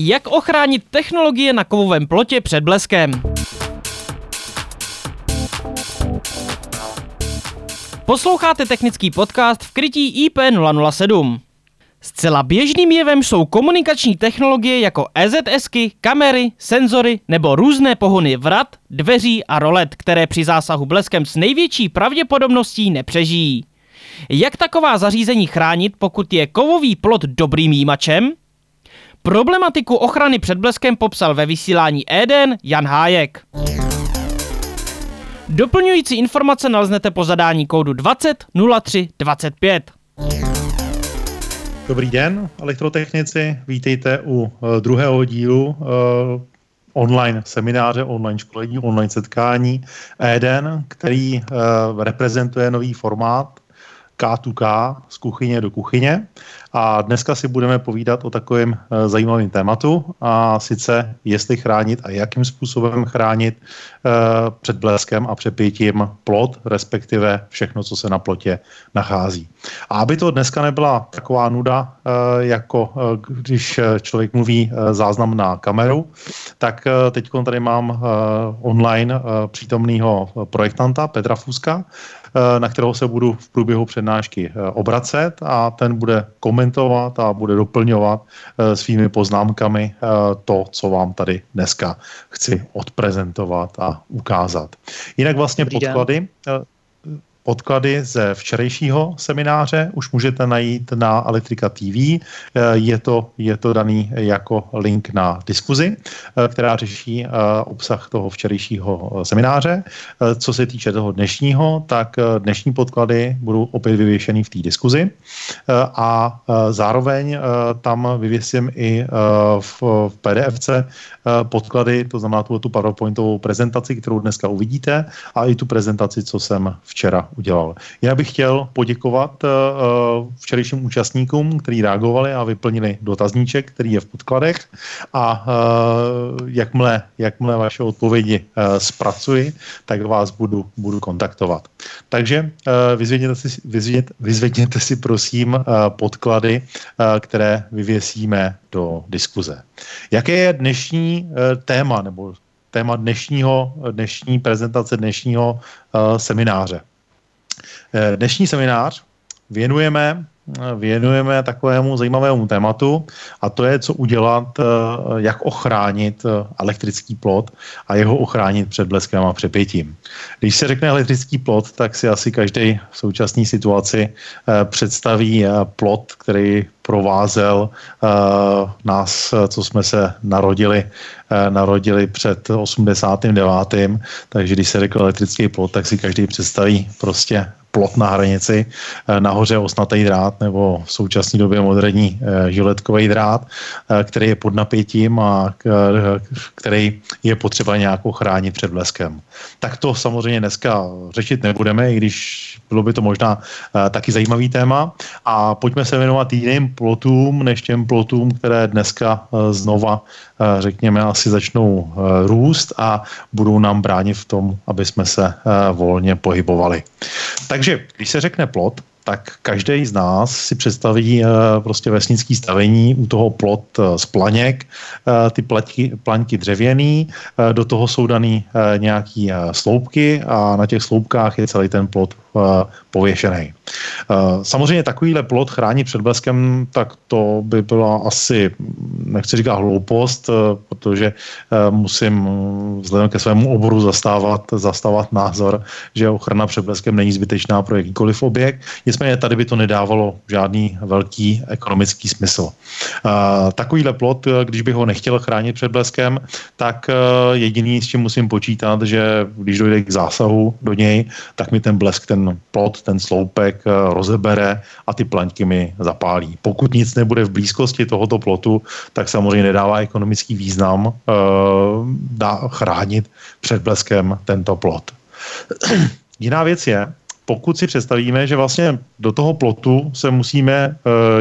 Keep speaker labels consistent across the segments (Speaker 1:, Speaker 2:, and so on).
Speaker 1: Jak ochránit technologie na kovovém plotě před bleskem? Posloucháte technický podcast v krytí IP007. Zcela běžným jevem jsou komunikační technologie jako EZSky, kamery, senzory nebo různé pohony vrat, dveří a rolet, které při zásahu bleskem s největší pravděpodobností nepřežijí. Jak taková zařízení chránit, pokud je kovový plot dobrým jímačem? Problematiku ochrany před bleskem popsal ve vysílání Eden Jan Hájek. Doplňující informace naleznete po zadání kódu 20 03 25.
Speaker 2: Dobrý den, elektrotechnici. Vítejte u uh, druhého dílu uh, online semináře, online školení, online setkání Eden, který uh, reprezentuje nový formát K2K z kuchyně do kuchyně. A dneska si budeme povídat o takovém e, zajímavém tématu, a sice jestli chránit a jakým způsobem chránit e, před bleskem a přepětím plot, respektive všechno, co se na plotě nachází. A aby to dneska nebyla taková nuda, e, jako když člověk mluví záznam na kameru, tak teď tady mám online přítomného projektanta Petra Fuska, Eh, na kterého se budu v průběhu přednášky eh, obracet a ten bude komentovat a bude doplňovat eh, svými poznámkami to, co vám tady dneska chci odprezentovat a ukázat. Jinak vlastně Dobrý podklady... Den Podklady ze včerejšího semináře už můžete najít na Elektrika TV. Eh, je to, je to daný jako link na diskuzi, eh, která řeší eh, obsah toho včerejšího semináře. Co se týče toho dnešního, tak dnešní podklady budou opět vyvěšeny v té diskuzi a zároveň tam vyvěsím i v PDFce podklady, to znamená tu PowerPointovou prezentaci, kterou dneska uvidíte a i tu prezentaci, co jsem včera udělal. Já bych chtěl poděkovat uh, včerejším účastníkům, kteří reagovali a vyplnili dotazníček, který je v podkladech a uh, jakmile, jakmile vaše odpovědi zpracuji, tak vás budu, budu kontaktovat. Takže vyzvěděte si, vyzvěděte, vyzvěděte si prosím podklady, které vyvěsíme do diskuze. Jaké je dnešní téma nebo téma dnešního, dnešní prezentace, dnešního uh, semináře. Eh, dnešní seminář věnujeme věnujeme takovému zajímavému tématu a to je, co udělat, eh, jak ochránit eh, elektrický plot a jeho ochránit před bleskem a přepětím. Když se řekne elektrický plot, tak si asi každý v současné situaci představí plot, který provázel nás, co jsme se narodili, narodili před 89. Takže když se řekl elektrický plot, tak si každý představí prostě plot na hranici, eh, nahoře osnatý drát nebo v současné době moderní eh, žiletkový drát, eh, který je pod napětím a který je potřeba nějak chránit před bleskem. Tak to samozřejmě dneska řešit nebudeme, i když bylo by to možná taky zajímavý téma. A pojďme se věnovat jiným plotům, než těm plotům, které dneska znova, řekněme, asi začnou růst a budou nám bránit v tom, aby jsme se volně pohybovali. Takže když se řekne plot, tak každý z nás si představí uh, prostě vesnický stavení, u toho plot uh, z planěk, uh, ty plaňky, plaňky dřevěný, do toho jsou daný nějaký sloupky a na těch sloupkách je celý ten plot pověšený. Samozřejmě takovýhle plot chránit před bleskem, tak to by byla asi, nechci říkat hloupost, protože musím vzhledem ke svému oboru zastávat, zastávat názor, že ochrana před bleskem není zbytečná pro jakýkoliv objekt. Nicméně tady by to nedávalo žádný velký ekonomický smysl. Takovýhle plot, když bych ho nechtěl chránit před bleskem, tak jediný, s čím musím počítat, že když dojde k zásahu do něj, tak mi ten blesk, ten plot, ten sloupek rozebere a ty plaňky mi zapálí. Pokud nic nebude v blízkosti tohoto plotu, tak samozřejmě nedává ekonomický význam dá chránit před bleskem tento plot. Jiná věc je, pokud si představíme, že vlastně do toho plotu se musíme e,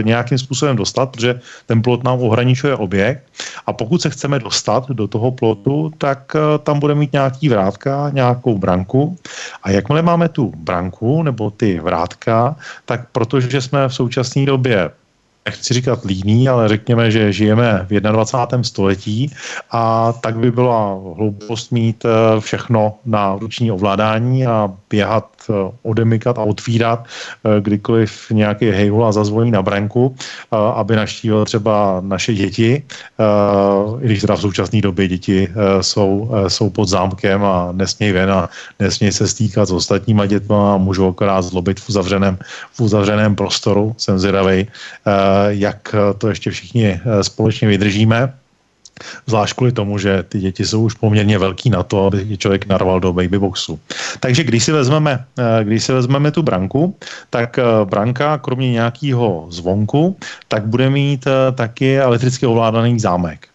Speaker 2: nějakým způsobem dostat, protože ten plot nám ohraničuje objekt a pokud se chceme dostat do toho plotu, tak e, tam bude mít nějaký vrátka, nějakou branku. A jakmile máme tu branku nebo ty vrátka, tak protože jsme v současné době nechci říkat líný, ale řekněme, že žijeme v 21. století a tak by byla hloupost mít eh, všechno na ruční ovládání a běhat, eh, odemykat a otvírat kdykoliv nějaký hejhula zazvoní na branku, aby naštívil třeba naše děti, i když teda v současné době děti jsou, jsou pod zámkem a nesmějí ven a nesmějí se stýkat s ostatníma dětma a můžou akorát zlobit v uzavřeném, v uzavřeném prostoru. Jsem zvědavý, jak to ještě všichni eh, společně vydržíme. Zvlášť kvůli tomu, že ty děti jsou už poměrně velký na to, aby člověk narval do babyboxu. Takže když si vezmeme, eh, když si vezmeme tu branku, tak eh, branka kromě nějakého zvonku, tak bude mít taky elektricky ovládaný zámek.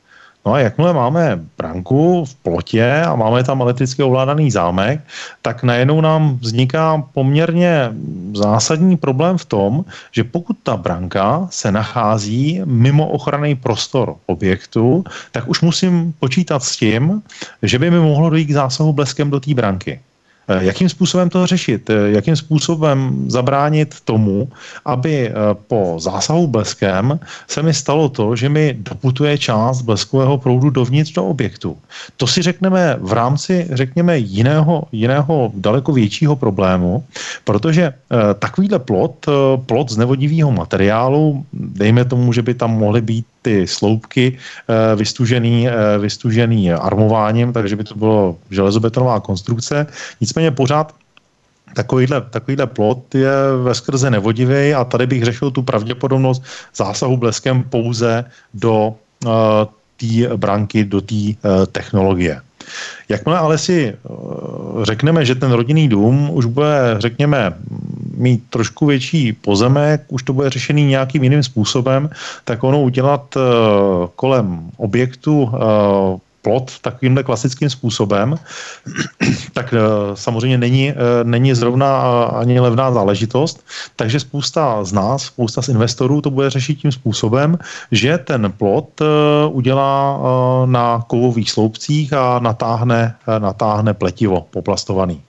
Speaker 2: No a jakmile máme branku v plotě a máme tam elektricky ovládaný zámek, tak najednou nám vzniká poměrně zásadní problém v tom, že pokud ta branka se nachází mimo ochranný prostor objektu, tak už musím počítat s tím, že by mi mohlo dojít k zásahu bleskem do té branky. Eh, jakým způsobem to řešit? Eh, jakým způsobem zabránit tomu, aby eh, po zásahu bleskem se mi stalo to, že mi doputuje část bleskového proudu dovnitř do objektu? To si řekneme v rámci, řekněme, jiného, jiného daleko většího problému, protože takovýhle plot, plot z nevodivého materiálu, dejme tomu, že by tam mohly být ty sloupky eh, vystužený, eh, vystužený armováním, takže by to bylo železobetonová konstrukce. Nicméně pořád Takovýhle, takovýhle plot je ve skrze nevodivý a tady bych řešil tu pravděpodobnost zásahu bleskem pouze do uh, té branky, do té uh, technologie. Jakmile ale si uh, řekneme, že ten rodinný dům už bude, řekněme, mít trošku větší pozemek, už to bude řešený nějakým jiným způsobem, tak ono udělat uh, kolem objektu uh, plot takovýmhle klasickým způsobem, tak samozřejmě není, není zrovna ani levná záležitost. Takže spousta z nás, spousta z investorů to bude řešit tím způsobem, že ten plot udělá na kovových sloupcích a natáhne, natáhne pletivo poplastovaný.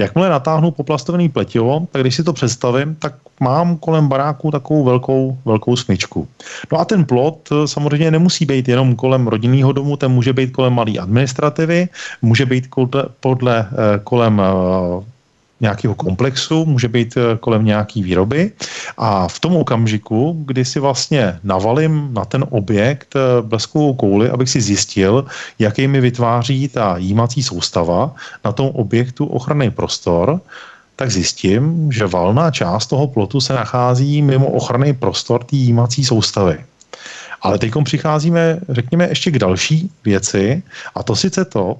Speaker 2: Jakmile natáhnu poplastovaný pletivo, tak když si to představím, tak mám kolem baráku takovou velkou, velkou smyčku. No a ten plot eh, samozřejmě nemusí být jenom kolem rodinného domu, ten může být kolem malé administrativy, může být podle, podle eh, kolem eh, nějakého komplexu, může být eh, kolem nějaký výroby a v tom okamžiku, kdy si vlastně navalím na ten objekt eh, bleskovou kouli, abych si zjistil, jaký mi vytváří ta jímací soustava na tom objektu ochranný prostor, tak zjistím, že valná část toho plotu se nachází mimo ochranný prostor té jímací soustavy. Ale teď přicházíme, řekněme, ještě k další věci, a to sice to,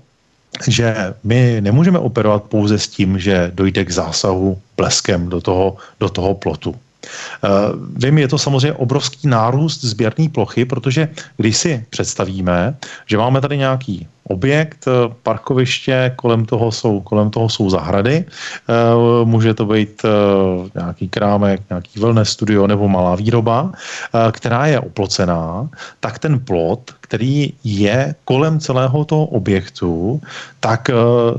Speaker 2: že my nemůžeme operovat pouze s tím, že dojde k zásahu bleskem do toho, do toho plotu. Uh, vím, je to samozřejmě obrovský nárůst sběrné plochy, protože když si představíme, že máme tady nějaký objekt, eh, parkoviště, kolem toho jsou, kolem toho jsou zahrady, uh, může to být nějaký krámek, nějaký wellness studio nebo malá výroba, která je oplocená, tak ten plot, který je kolem celého toho objektu, tak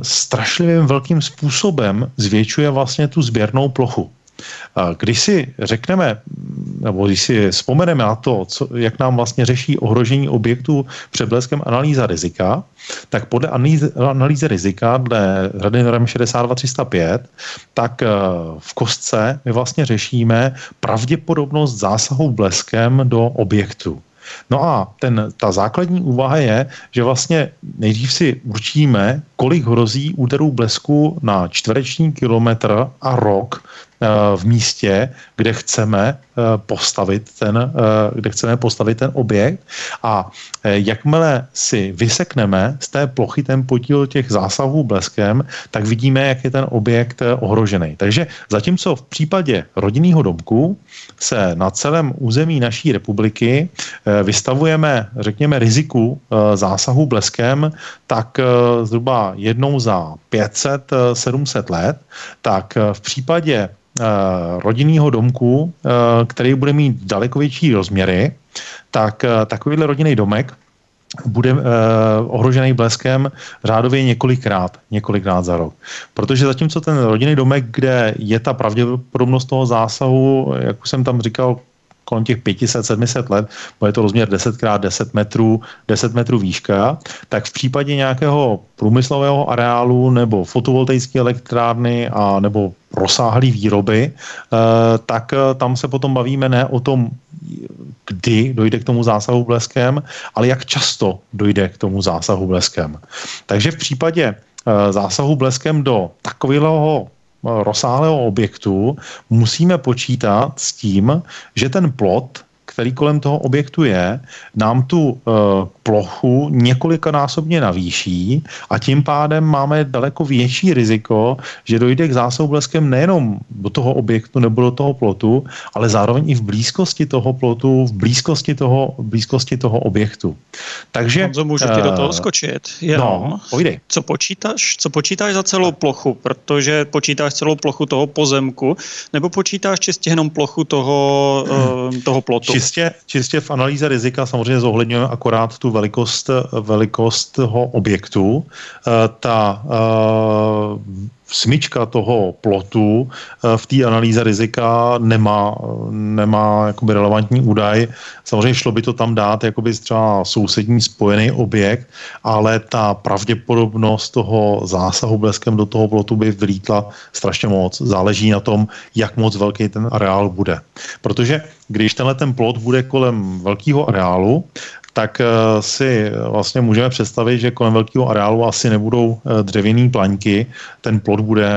Speaker 2: strašlivým velkým způsobem zvětšuje vlastně tu sběrnou plochu. Když si řekneme, nebo když si vzpomeneme na to, co, jak nám vlastně řeší ohrožení objektu před bleskem analýza rizika, tak podle analýzy, rizika dle řady norm 62305, tak eh, v kostce my vlastně řešíme pravděpodobnost zásahu bleskem do objektu. No a ten, ta základní úvaha je, že vlastně nejdřív si určíme, kolik hrozí úderů blesku na čtvereční kilometr a rok v místě, kde chceme eh, postavit ten, eh, kde chceme postavit ten objekt a jakmile si vysekneme z té plochy ten podíl těch zásahů bleskem, tak vidíme, jak je ten objekt ohrožený. Takže zatímco v případě rodinného domku se na celém území naší republiky vystavujeme, řekněme, riziku zásahu bleskem, tak zhruba jednou za 500-700 let, tak v případě Eh, rodinného domku, eh, který bude mít daleko větší rozměry, tak eh, takovýhle rodinný domek bude uh, ohrožený bleskem řádově několikrát, několikrát za rok. Protože zatímco ten rodinný domek, kde je ta pravděpodobnost toho zásahu, jak už jsem tam říkal, kolem těch 500-700 let, bude to rozměr 10 x 10 metrů, 10 metrů výška, tak v případě nějakého průmyslového areálu nebo fotovoltaické elektrárny a nebo rozsáhlé výroby, tak tam se potom bavíme ne o tom, kdy dojde k tomu zásahu bleskem, ale jak často dojde k tomu zásahu bleskem. Takže v případě zásahu bleskem do takového rozsáhlého objektu musíme počítat s tím, že ten plot který kolem toho objektu je, nám tu e, plochu několikanásobně navýší a tím pádem máme daleko větší riziko, že dojde k zásahu bleskem nejenom do toho objektu nebo do toho plotu, ale zároveň i v blízkosti toho plotu, v blízkosti toho, v blízkosti toho objektu.
Speaker 3: Takže... Honzo, můžu ti do toho eh, skočit? Jenom,
Speaker 2: no, pojdej.
Speaker 3: Co počítáš? Co počítáš za celou plochu? Protože počítáš celou plochu toho pozemku, nebo počítáš čistě jenom plochu toho, hmm. toho plotu?
Speaker 2: Čistě, čistě v analýze rizika samozřejmě zohledňujeme akorát tu velikost, velikost toho objektu. Eh, ta eh, smyčka toho plotu eh, v té analýze rizika nemá, nemá jakoby relevantní údaj. Samozřejmě šlo by to tam dát jakoby třeba sousední spojený objekt, ale ta pravděpodobnost toho zásahu bleskem do toho plotu by vylítla strašně moc. Záleží na tom, jak moc velký ten areál bude. Protože když tenhle ten plot bude kolem velkého areálu, tak eh, si vlastně můžeme představit, že kolem velkého areálu asi nebudou eh, dřevěné plaňky, ten plot bude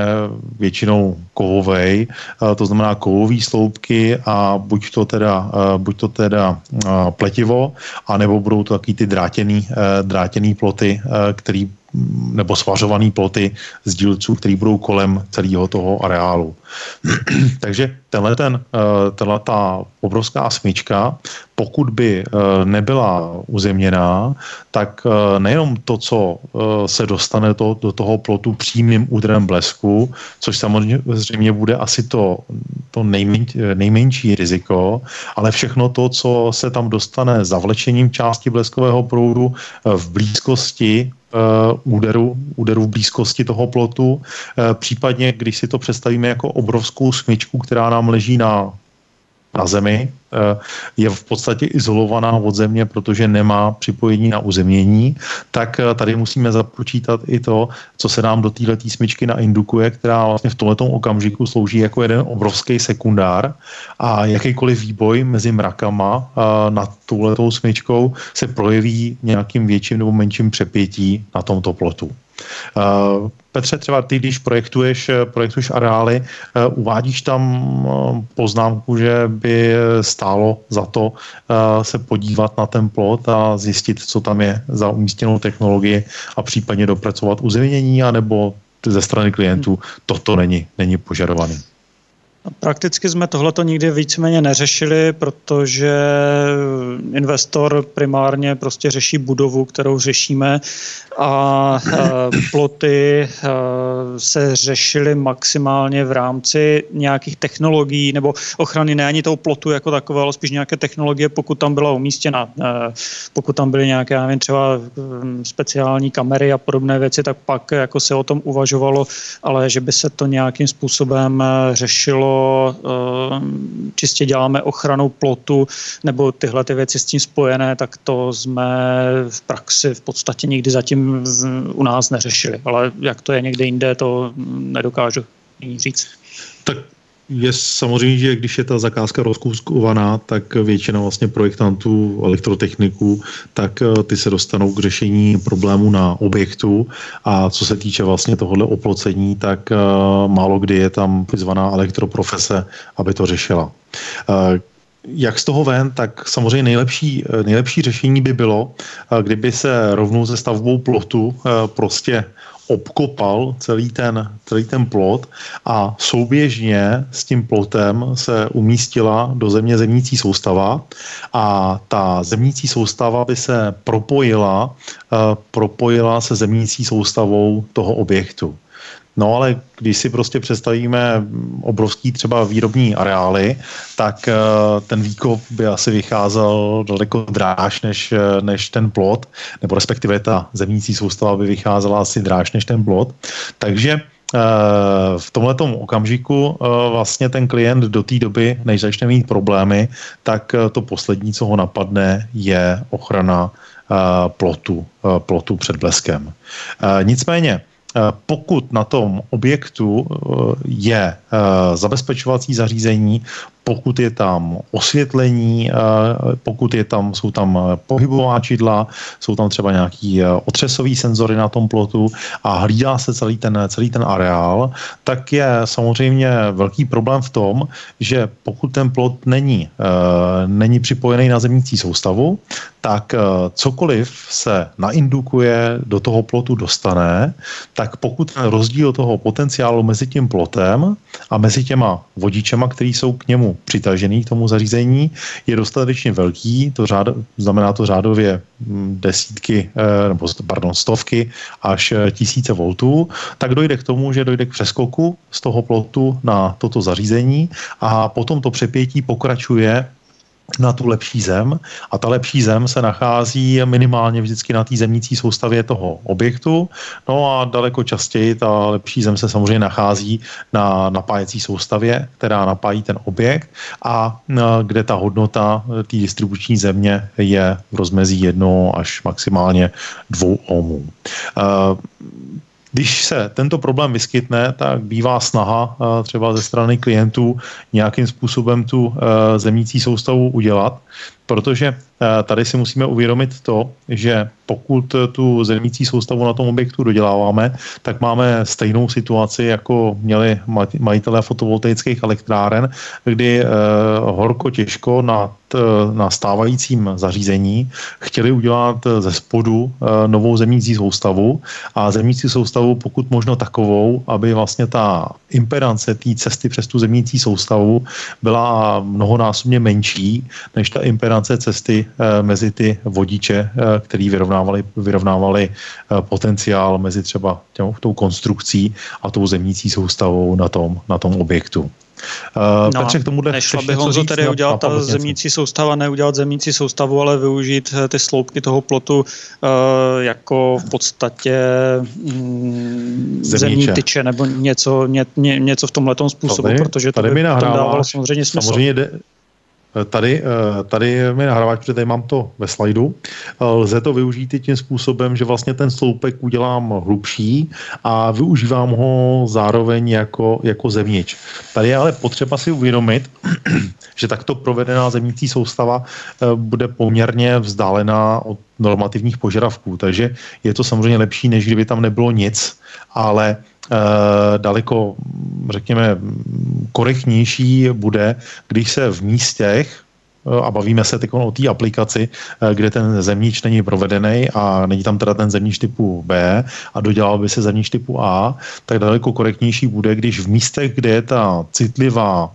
Speaker 2: většinou kovovej, eh, to znamená kovové sloupky a buď to teda, buď to teda pletivo, anebo budou to taky ty drátěný, drátěný ploty, který nebo svařované ploty z dílců, které budou kolem celého toho areálu. Takže tenhle ten, eh, tenhle ta obrovská smyčka, pokud by eh, nebyla uzemněná, tak eh, nejenom to, co se dostane to, do toho plotu přímým úderem blesku, což samozřejmě bude asi to, to nejmen, nejmenší riziko, ale všechno to, co se tam dostane zavlečením části bleskového proudu v blízkosti úderu, úderu v blízkosti toho plotu. Uh, případně, když si to představíme jako obrovskou smyčku, která nám leží na na zemi, eh, je v podstatě izolovaná od země, protože nemá připojení na uzemnění, tak eh, tady musíme započítat i to, co se nám do této smyčky naindukuje, která vlastně v tomto okamžiku slouží jako jeden obrovský sekundár a jakýkoliv výboj mezi mrakama eh, nad touhletou smyčkou se projeví nějakým větším nebo menším přepětí na tomto plotu. Petře, třeba ty, když projektuješ, projektuješ areály, eh, uvádíš tam eh, poznámku, že by stálo za to eh, se podívat na ten plot a zjistit, co tam je za umístěnou technologii a případně dopracovat uzemnění, anebo ze strany klientů toto není, není požadovaný.
Speaker 3: Prakticky jsme tohleto nikdy víceméně neřešili, protože investor primárně prostě řeší budovu, kterou řešíme a ploty se řešily maximálně v rámci nějakých technologií nebo ochrany ne ani toho plotu jako takové, ale spíš nějaké technologie, pokud tam byla umístěna. Pokud tam byly nějaké, nevím, třeba hm, speciální kamery a podobné věci, tak pak jako se o tom uvažovalo, ale že by se to nějakým způsobem řešilo Eh, čistě děláme ochranu plotu nebo tyhle ty věci s tím spojené, tak to jsme v praxi v podstatě nikdy zatím u nás neřešili. Ale jak to je někde jinde, to nedokážu říct.
Speaker 2: Tak je samozřejmě, že když je ta zakázka rozkouskovaná, tak většina vlastně projektantů, elektrotechniků, tak eh, ty se dostanou k řešení problému na objektu a co se týče vlastně tohohle oplocení, tak eh, málo kdy je tam vyzvaná elektroprofese, aby to řešila. Eh, jak z toho ven, tak samozřejmě nejlepší, nejlepší řešení by bylo, kdyby se rovnou se stavbou plotu prostě obkopal celý ten, celý ten plot a souběžně s tím plotem se umístila do země zemnící soustava a ta zemnící soustava by se propojila, uh, propojila se zemnící soustavou toho objektu. No ale když si prostě představíme obrovský třeba výrobní areály, tak eh, ten výkop by asi vycházel daleko dráž než, eh, než ten plot, nebo respektive ta zemnící soustava by vycházela asi dráž než ten plot. Takže v tomto okamžiku vlastně ten klient do té doby, než začne mít problémy, tak to poslední, co ho napadne, je ochrana plotu, plotu před bleskem. Nicméně, pokud na tom objektu je zabezpečovací zařízení, pokud je tam osvětlení, eh, pokud je tam, jsou tam eh, pohybová čidla, jsou tam třeba nějaký eh, otřesový senzory na tom plotu a hlídá se celý ten, celý ten areál, tak je samozřejmě velký problém v tom, že pokud ten plot není, není připojený na zemnící soustavu, tak cokoliv se naindukuje do toho plotu dostane, tak pokud ten rozdíl toho potenciálu mezi tím plotem a mezi těma vodičema, který jsou k němu přitažený k tomu zařízení, je dostatečně velký, to řád, znamená to řádově hm, desítky, eh, nebo pardon, stovky až eh, tisíce voltů, tak dojde k tomu, že dojde k přeskoku z toho plotu na toto zařízení a potom to přepětí pokračuje na tu lepší zem. A ta lepší zem se nachází minimálně vždycky na té zemnící soustavě toho objektu, no a daleko častěji ta lepší zem se samozřejmě nachází na napájecí soustavě, která napájí ten objekt. A kde ta hodnota té distribuční země je v rozmezí 1 až maximálně 2 ohmů. Když se tento problém vyskytne, tak bývá snaha eh, třeba ze strany klientů nějakým způsobem tu eh, zemnící soustavu udělat, protože eh, tady si musíme uvědomit to, že pokud tu zemící soustavu na tom objektu doděláváme, tak máme stejnou situaci, jako měli majitelé fotovoltaických elektráren, kdy eh, horko těžko na, na stávajícím zařízení chtěli udělat ze spodu eh, novou zemící soustavu. A zemící soustavu pokud možno takovou, aby vlastně ta impedance té cesty přes tu zemící soustavu byla mnohonásobně menší než ta impedance cesty eh, mezi ty vodiče, který vyrovnávali, vyrovnávali potenciál mezi třeba tou konstrukcí a tou zemící soustavou na tom, na tom objektu.
Speaker 3: Uh, no, Petře, k tomuhle nešla by Honzo tedy udělat ta zemící soustava, neudělat zemící soustavu, ale využít eh, ty sloupky toho plotu uh, jako v podstatě mm, zemní tyče nebo něco, ně, ně, něco v tomhle způsobu,
Speaker 2: tady,
Speaker 3: protože
Speaker 2: to tady
Speaker 3: by
Speaker 2: mi
Speaker 3: dávalo samozřejmě smysl.
Speaker 2: Samozřejmě jde, Tady, eh, tady mi nahráváš, protože tady mám to ve slajdu. Eh, lze to využít i tím způsobem, že vlastně ten sloupek udělám hlubší a využívám ho zároveň jako, jako zevnič. Tady je ale potřeba si uvědomit, že takto provedená zemnící soustava eh, bude poměrně vzdálená od normativních požadavků, takže je to samozřejmě lepší, než kdyby tam nebylo nic, ale daleko, řekněme, korektnější bude, když se v místech, eh, a bavíme se teď o té aplikaci, eh, kde ten zemníč není provedený a není tam teda ten zemníč typu B a dodělal by se zemníč typu A, tak daleko korektnější bude, když v místech, kde je ta citlivá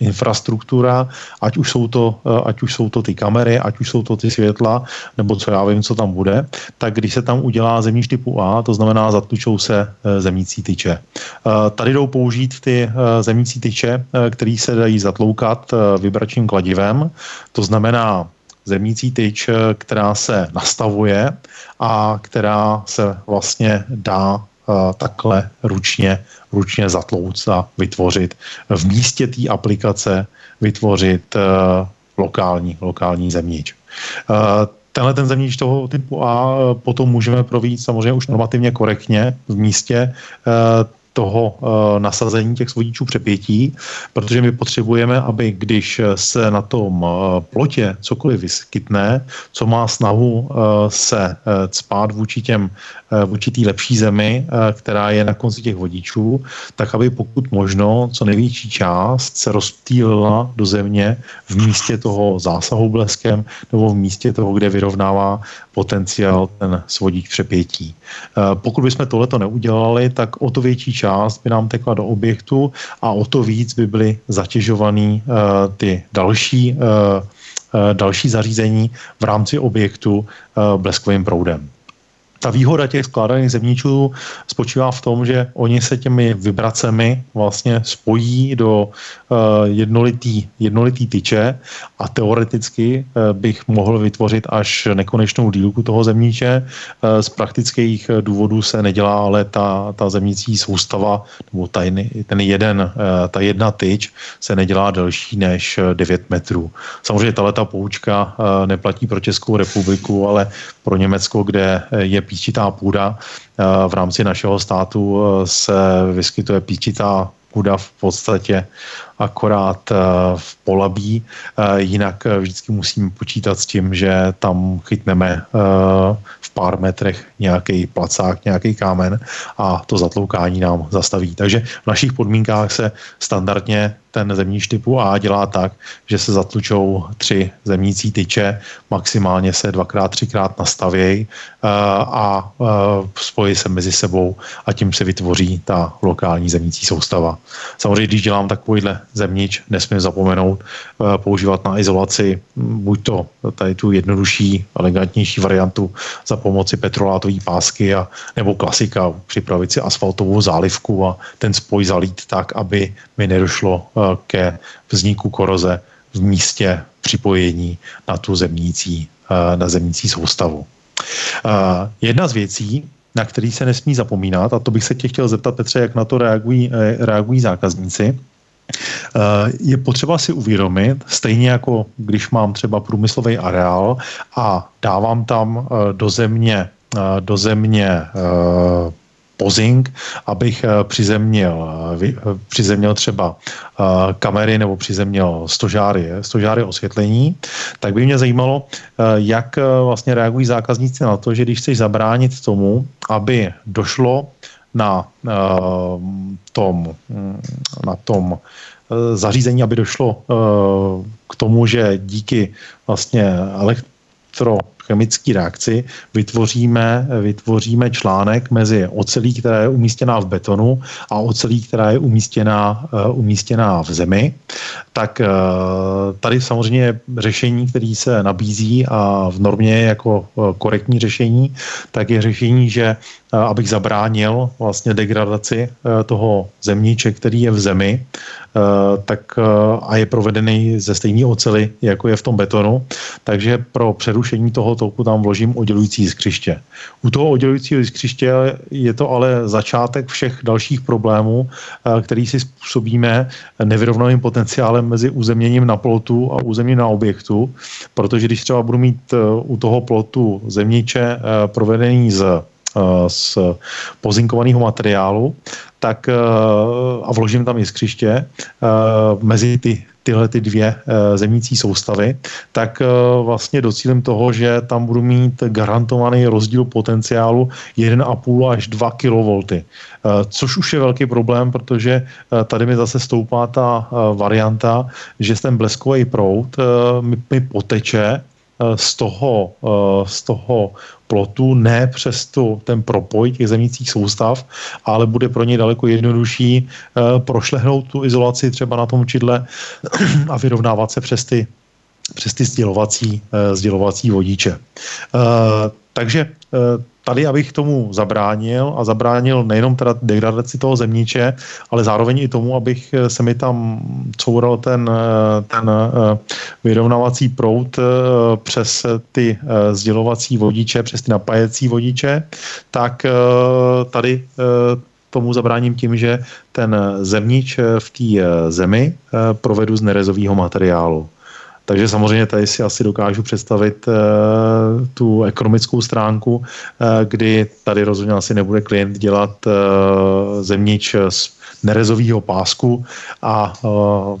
Speaker 2: infrastruktura, ať už, jsou to, eh, ať už jsou to ty kamery, ať už jsou to ty světla, nebo co já vím, co tam bude, tak když se tam udělá zemníž typu A, to znamená zatlučou se eh, zemnící tyče. Eh, tady jdou použít ty zemnící tyče, které se dají zatloukat vibračním kladivem, to znamená zemnící tyč, která se nastavuje a která se vlastně dá takhle ručně, ručně zatlouct a vytvořit v místě té aplikace vytvořit e, lokální, lokální zemnič. Tenhle ten zemnič toho typu A potom můžeme provít samozřejmě už normativně korektně v místě toho uh, nasazení těch svodičů přepětí, protože my potřebujeme, aby když se na tom uh, plotě cokoliv vyskytne, co má snahu uh, se cpát vůči těm v určitý lepší zemi, která je na konci těch vodičů, tak aby pokud možno co největší část se rozptýlila do země v místě toho zásahu bleskem nebo v místě toho, kde vyrovnává potenciál ten svodík přepětí. Pokud bychom tohleto neudělali, tak o to větší část by nám tekla do objektu a o to víc by byly zatěžovaný ty další, další zařízení v rámci objektu bleskovým proudem. Ta výhoda těch skládaných zemníčů spočívá v tom, že oni se těmi vibracemi vlastně spojí do uh, jednolitý, jednolitý tyče a teoreticky uh, bych mohl vytvořit až nekonečnou dílku toho zemníče. Uh, z praktických důvodů se nedělá, ale ta, ta zemnící soustava, nebo ta, ten jeden, uh, ta jedna tyč se nedělá delší než 9 metrů. Samozřejmě tato poučka uh, neplatí pro Českou republiku, ale pro Německo, kde je píčitá půda. Eh, v rámci našeho státu eh, se vyskytuje píčitá půda v podstatě akorát eh, v polabí. Jinak vždycky musíme počítat s tím, že tam chytneme v pár metrech nějaký placák, nějaký kámen a to zatloukání nám zastaví. Takže v našich podmínkách se standardně ten zemníč typu A dělá tak, že se zatlučou tři zemnící tyče, maximálně se dvakrát, třikrát nastavějí eh, a eh, spojí se mezi sebou a tím se vytvoří ta lokální zemnící soustava. Samozřejmě, když dělám takovýhle zemnič, nesmím zapomenout eh, používat na izolaci buď to tady tu jednodušší, elegantnější variantu za pomoci petrolátové pásky a, nebo klasika, připravit si asfaltovou zálivku a ten spoj zalít tak, aby mi nedošlo ke vzniku koroze v místě připojení na tu zemnící, eh, na zemnící soustavu. Eh, jedna z věcí, na který se nesmí zapomínat, a to bych se tě chtěl zeptat, Petře, jak na to reagují, eh, reagují zákazníci, je potřeba si uvědomit, stejně jako když mám třeba průmyslový areál a dávám tam do země, do země pozing, abych eh, přizemnil, eh, eh, přizemnil třeba kamery nebo přizemnil stožáry, stožáry osvětlení, tak by mě zajímalo, jak vlastně reagují zákazníci na to, že když chceš zabránit tomu, aby došlo na tom, hm, na tom zařízení, aby došlo k tomu, že díky vlastně elektro chemické reakci vytvoříme, vytvoříme článek mezi ocelí, která je umístěná v betonu a ocelí, která je umístěná, uh, umístěná v zemi, tak uh, tady samozřejmě řešení, které se nabízí a v normě je jako uh, korektní řešení, tak je řešení, že abych zabránil vlastně degradaci toho zemníče, který je v zemi, tak a je provedený ze stejné ocely, jako je v tom betonu. Takže pro přerušení toho toku tam vložím oddělující skřiště. U toho oddělujícího skřiště je to ale začátek všech dalších problémů, který si způsobíme nevyrovnaným potenciálem mezi uzemněním na plotu a uzemněním na objektu, protože když třeba budu mít u toho plotu zemníče provedený z Eh, z pozinkovaného materiálu, tak eh, a vložím tam jiskřiště eh, mezi ty tyhle ty dvě zemnící soustavy, tak vlastně docílím toho, že tam budu mít garantovaný rozdíl potenciálu 1,5 až 2 kV. Což už je velký problém, protože tady mi zase stoupá ta varianta, že ten bleskový proud mi poteče z toho, z toho plotu, ne přes tu, ten propoj těch zemnících soustav, ale bude pro ně daleko jednodušší uh, prošlehnout tu izolaci třeba na tom čidle a vyrovnávat se přes ty, přes ty sdělovací, sdělovací vodiče. Takže tady, abych tomu zabránil a zabránil nejenom teda degradaci toho zemníče, ale zároveň i tomu, abych se mi tam coural ten, ten vyrovnávací prout přes ty sdělovací vodiče, přes ty napájecí vodiče, tak tady tomu zabráním tím, že ten zemníč v té zemi provedu z nerezového materiálu. Takže samozřejmě tady si asi dokážu představit uh, tu ekonomickou stránku, uh, kdy tady rozhodně asi nebude klient dělat uh, zemnič z nerezového pásku a uh,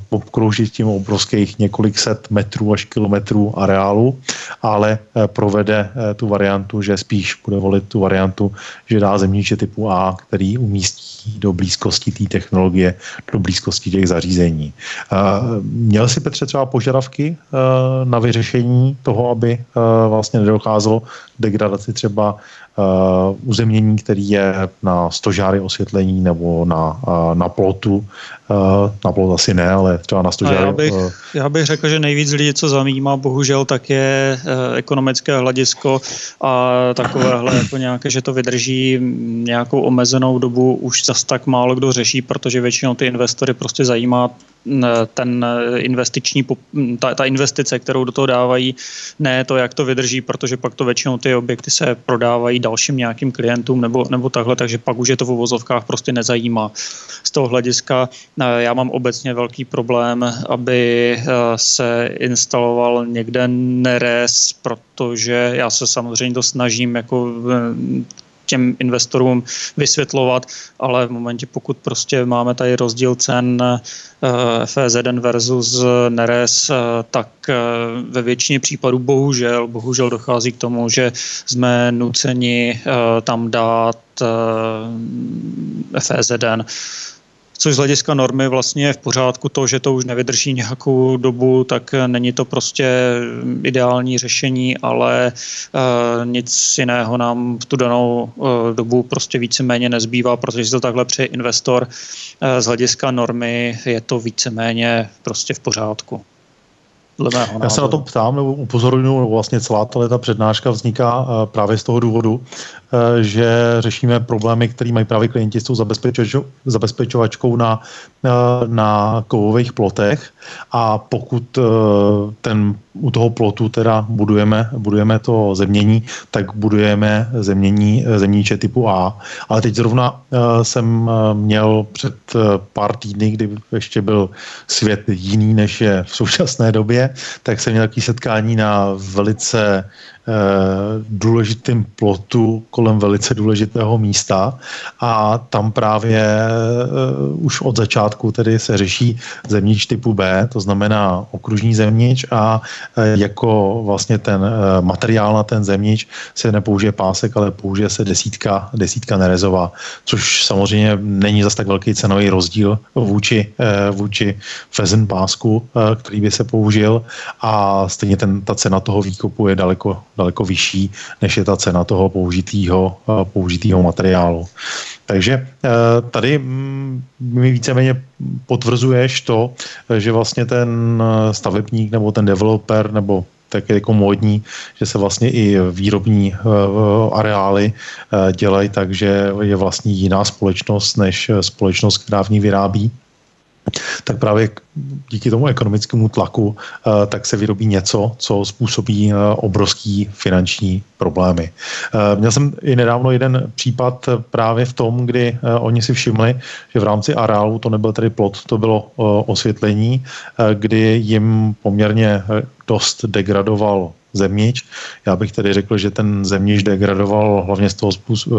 Speaker 2: obkroužit tím obrovských několik set metrů až kilometrů areálu, ale uh, provede uh, tu variantu, že spíš bude volit tu variantu, že dá zemníče typu A, který umístí do blízkosti té technologie, do blízkosti těch zařízení. Měl si Petře třeba požadavky na vyřešení toho, aby vlastně nedocházelo degradaci třeba uzemnění, který je na stožáry osvětlení nebo na, na plotu. Na plot asi ne, ale třeba na stožáry.
Speaker 3: Já bych, já bych řekl, že nejvíc lidí, co zajímá, bohužel, tak je ekonomické hledisko a takovéhle jako nějaké, že to vydrží nějakou omezenou dobu, už zas tak málo kdo řeší, protože většinou ty investory prostě zajímá ten investiční, ta, ta investice, kterou do toho dávají, ne to, jak to vydrží, protože pak to většinou ty objekty se prodávají dalším nějakým klientům nebo, nebo takhle, takže pak už je to v uvozovkách prostě nezajímá. Z toho hlediska eh, já mám obecně velký problém, aby eh, se instaloval někde neres, protože já se samozřejmě to snažím jako eh, těm investorům vysvětlovat, ale v momentě, pokud prostě máme tady rozdíl cen eh, FZ1 versus Neres, eh, tak eh, ve většině případů bohužel, bohužel dochází k tomu, že jsme nuceni tam dát FZ1 což z hlediska normy vlastně je v pořádku to, že to už nevydrží nějakou dobu, tak není to prostě ideální řešení, ale uh, nic jiného nám v tu danou uh, dobu prostě víceméně nezbývá, protože si to takhle přeje investor. Uh, z hlediska normy je to víceméně prostě v pořádku.
Speaker 2: Já se na to ptám nebo upozorňuji, vlastně celá ta přednáška vzniká právě z toho důvodu, Eh, že řešíme problémy, které mají právě klienti s tou zabezpečovačkou na, eh, na kovových plotech a pokud eh, ten, u toho plotu teda budujeme, budujeme to zemění, tak budujeme zemění, zemníče typu A. Ale teď zrovna jsem měl před pár týdny, kdy ještě byl svět jiný, než je v současné době, tak jsem měl takové setkání na velice Eh, důležitým plotu kolem velice důležitého místa. A tam právě uh, už od začátku tedy se řeší zemnič typu B, to znamená okružní zemnič a uh, jako vlastně ten uh, materiál na ten zemnič se nepoužije pásek, ale použije se desítka, desítka nerezová, což samozřejmě není zas tak velký cenový rozdíl vůči, vůči fezen pásku, který by se použil. A stejně ten, ta cena toho výkopu je daleko daleko vyšší, než je ta cena toho použitého, eh, použitého materiálu. Takže eh, tady mm, mi víceméně potvrzuješ to, že vlastně ten eh, stavebník nebo ten developer nebo tak jako módní, že se vlastně i výrobní areály dělají tak, že je vlastně jiná společnost než společnost, která v ní vyrábí tak právě díky tomu ekonomickému tlaku eh, tak se vyrobí něco, co způsobí eh, obrovský finanční problémy. Eh, měl jsem i nedávno jeden případ právě v tom, kdy oni si všimli, že v rámci areálu to nebyl tedy plot, to bylo osvětlení, kdy jim poměrně dost degradoval zemnič. Já bych tedy řekl, že ten zemnič degradoval hlavně z toho,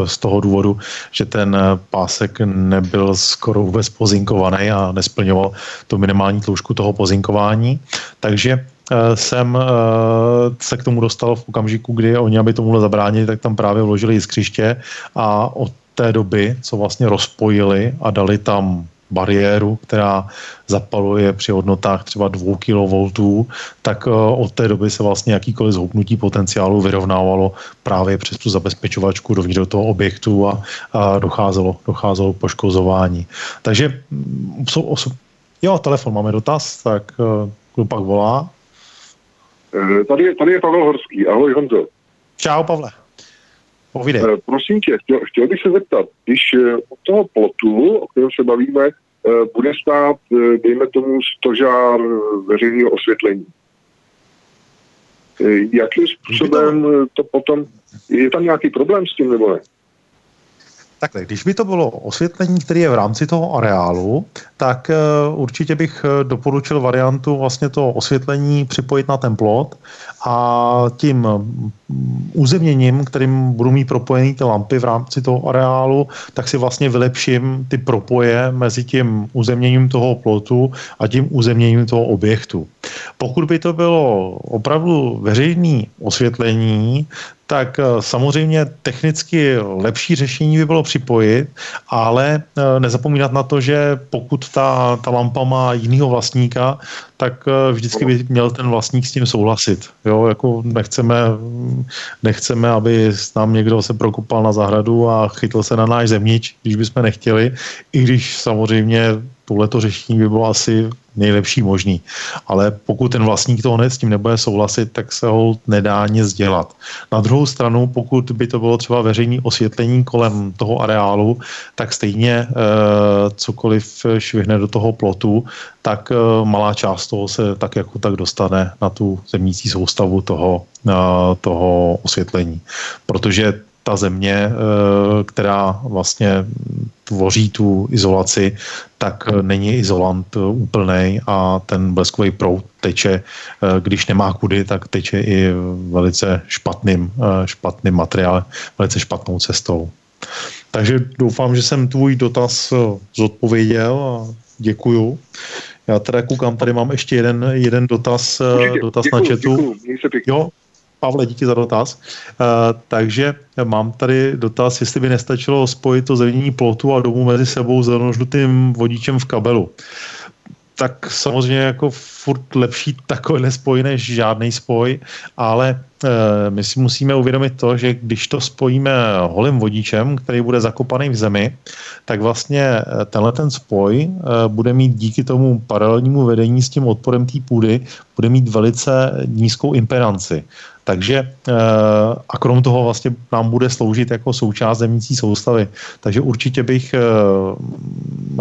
Speaker 2: z toho důvodu, že ten pásek nebyl skoro vůbec pozinkovaný a nesplňoval tu minimální tloušku toho pozinkování. Takže eh, jsem eh, se k tomu dostal v okamžiku, kdy oni, aby tomu zabránili, tak tam právě vložili jiskřiště a od té doby, co vlastně rozpojili a dali tam bariéru, která zapaluje při hodnotách třeba 2 kV, tak eh, od té doby se vlastně jakýkoliv zhoupnutí potenciálu vyrovnávalo právě přes tu zabezpečovačku dovnitř do toho objektu a, a docházelo, docházelo poškozování. Takže mm, jo, telefon, máme dotaz, tak eh, kdo pak volá?
Speaker 4: Eh, tady, tady je Pavel Horský. Ahoj Honzo.
Speaker 2: Čau Pavle.
Speaker 4: Povídej. Prosím tě, chtěl, chtěl bych se zeptat, když od toho plotu, o kterém se bavíme, Eh, bude stát, eh, dejme tomu, stožár veřejného osvětlení. Eh, jakým způsobem to potom, je tam nějaký problém s tím nebo ne?
Speaker 2: Takhle, když by to bylo osvětlení, které je v rámci toho areálu, tak určitě bych doporučil variantu vlastně to osvětlení připojit na ten plot a tím územněním, kterým budu mít propojený ty lampy v rámci toho areálu, tak si vlastně vylepším ty propoje mezi tím územněním toho plotu a tím územněním toho objektu. Pokud by to bylo opravdu veřejné osvětlení, tak samozřejmě technicky lepší řešení by bylo připojit, ale nezapomínat na to, že pokud ta, ta lampa má jinýho vlastníka, tak vždycky by měl ten vlastník s tím souhlasit. Jo, jako nechceme, nechceme, aby nám někdo se prokopal na zahradu a chytl se na náš zemnič, když bychom nechtěli, i když samozřejmě tohleto řešení by bylo asi nejlepší možný. Ale pokud ten vlastník toho s tím nebude souhlasit, tak se ho nedá nic dělat. Na druhou stranu, pokud by to bylo třeba veřejné osvětlení kolem toho areálu, tak stejně e, cokoliv švihne do toho plotu, tak e, malá část toho se tak jako tak dostane na tu zemnící soustavu toho, e, toho osvětlení. Protože ta země, eh, která vlastně tvoří tu izolaci, tak není izolant úplný a ten bleskový proud teče, eh, když nemá kudy, tak teče i velice špatným, eh, špatným materiálem, velice špatnou cestou. Takže doufám, že jsem tvůj dotaz zodpověděl a děkuju. Já teda koukám, tady mám ještě jeden, jeden dotaz, dotaz děkuju, na chatu. Děkuju, jo, Pavle, díky za dotaz. Uh, takže mám tady dotaz, jestli by nestačilo spojit to zevnění plotu a domu mezi sebou zelenožlutým vodičem v kabelu tak samozřejmě jako furt lepší takový spoj než žádný spoj, ale e, my si musíme uvědomit to, že když to spojíme holým vodičem, který bude zakopaný v zemi, tak vlastně eh, tenhle ten spoj bude mít díky tomu paralelnímu vedení s tím odporem té půdy, bude mít velice nízkou impedanci. Takže eh, a krom toho vlastně nám bude sloužit jako součást zemnící soustavy. Takže určitě bych eh,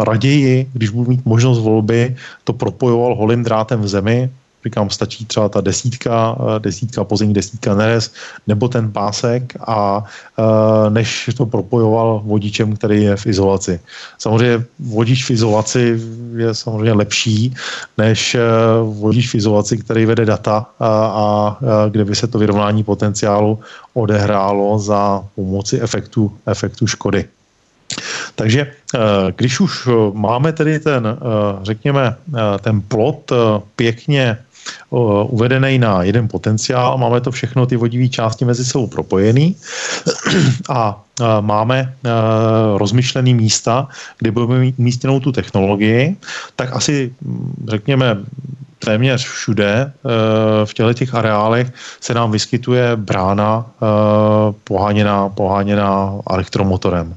Speaker 2: raději, když budu mít možnost volby, to propojoval holým drátem v zemi, říkám, stačí třeba ta desítka, eh, desítka pozemní, desítka neres, nebo ten pásek a eh, než to propojoval vodičem, který je v izolaci. Samozřejmě vodič v izolaci je samozřejmě lepší, než eh, vodič v izolaci, který vede data a, a kde by se to vyrovnání potenciálu odehrálo za pomoci efektu, efektu škody. Takže když už máme tedy ten, řekněme, ten plot pěkně uvedený na jeden potenciál, máme to všechno, ty vodivý části mezi sebou propojený. A máme rozmyšlený místa, kde budeme mít místěnou tu technologii, tak asi řekněme téměř všude e, v těchto těch areálech se nám vyskytuje brána e, poháněná, poháněná elektromotorem.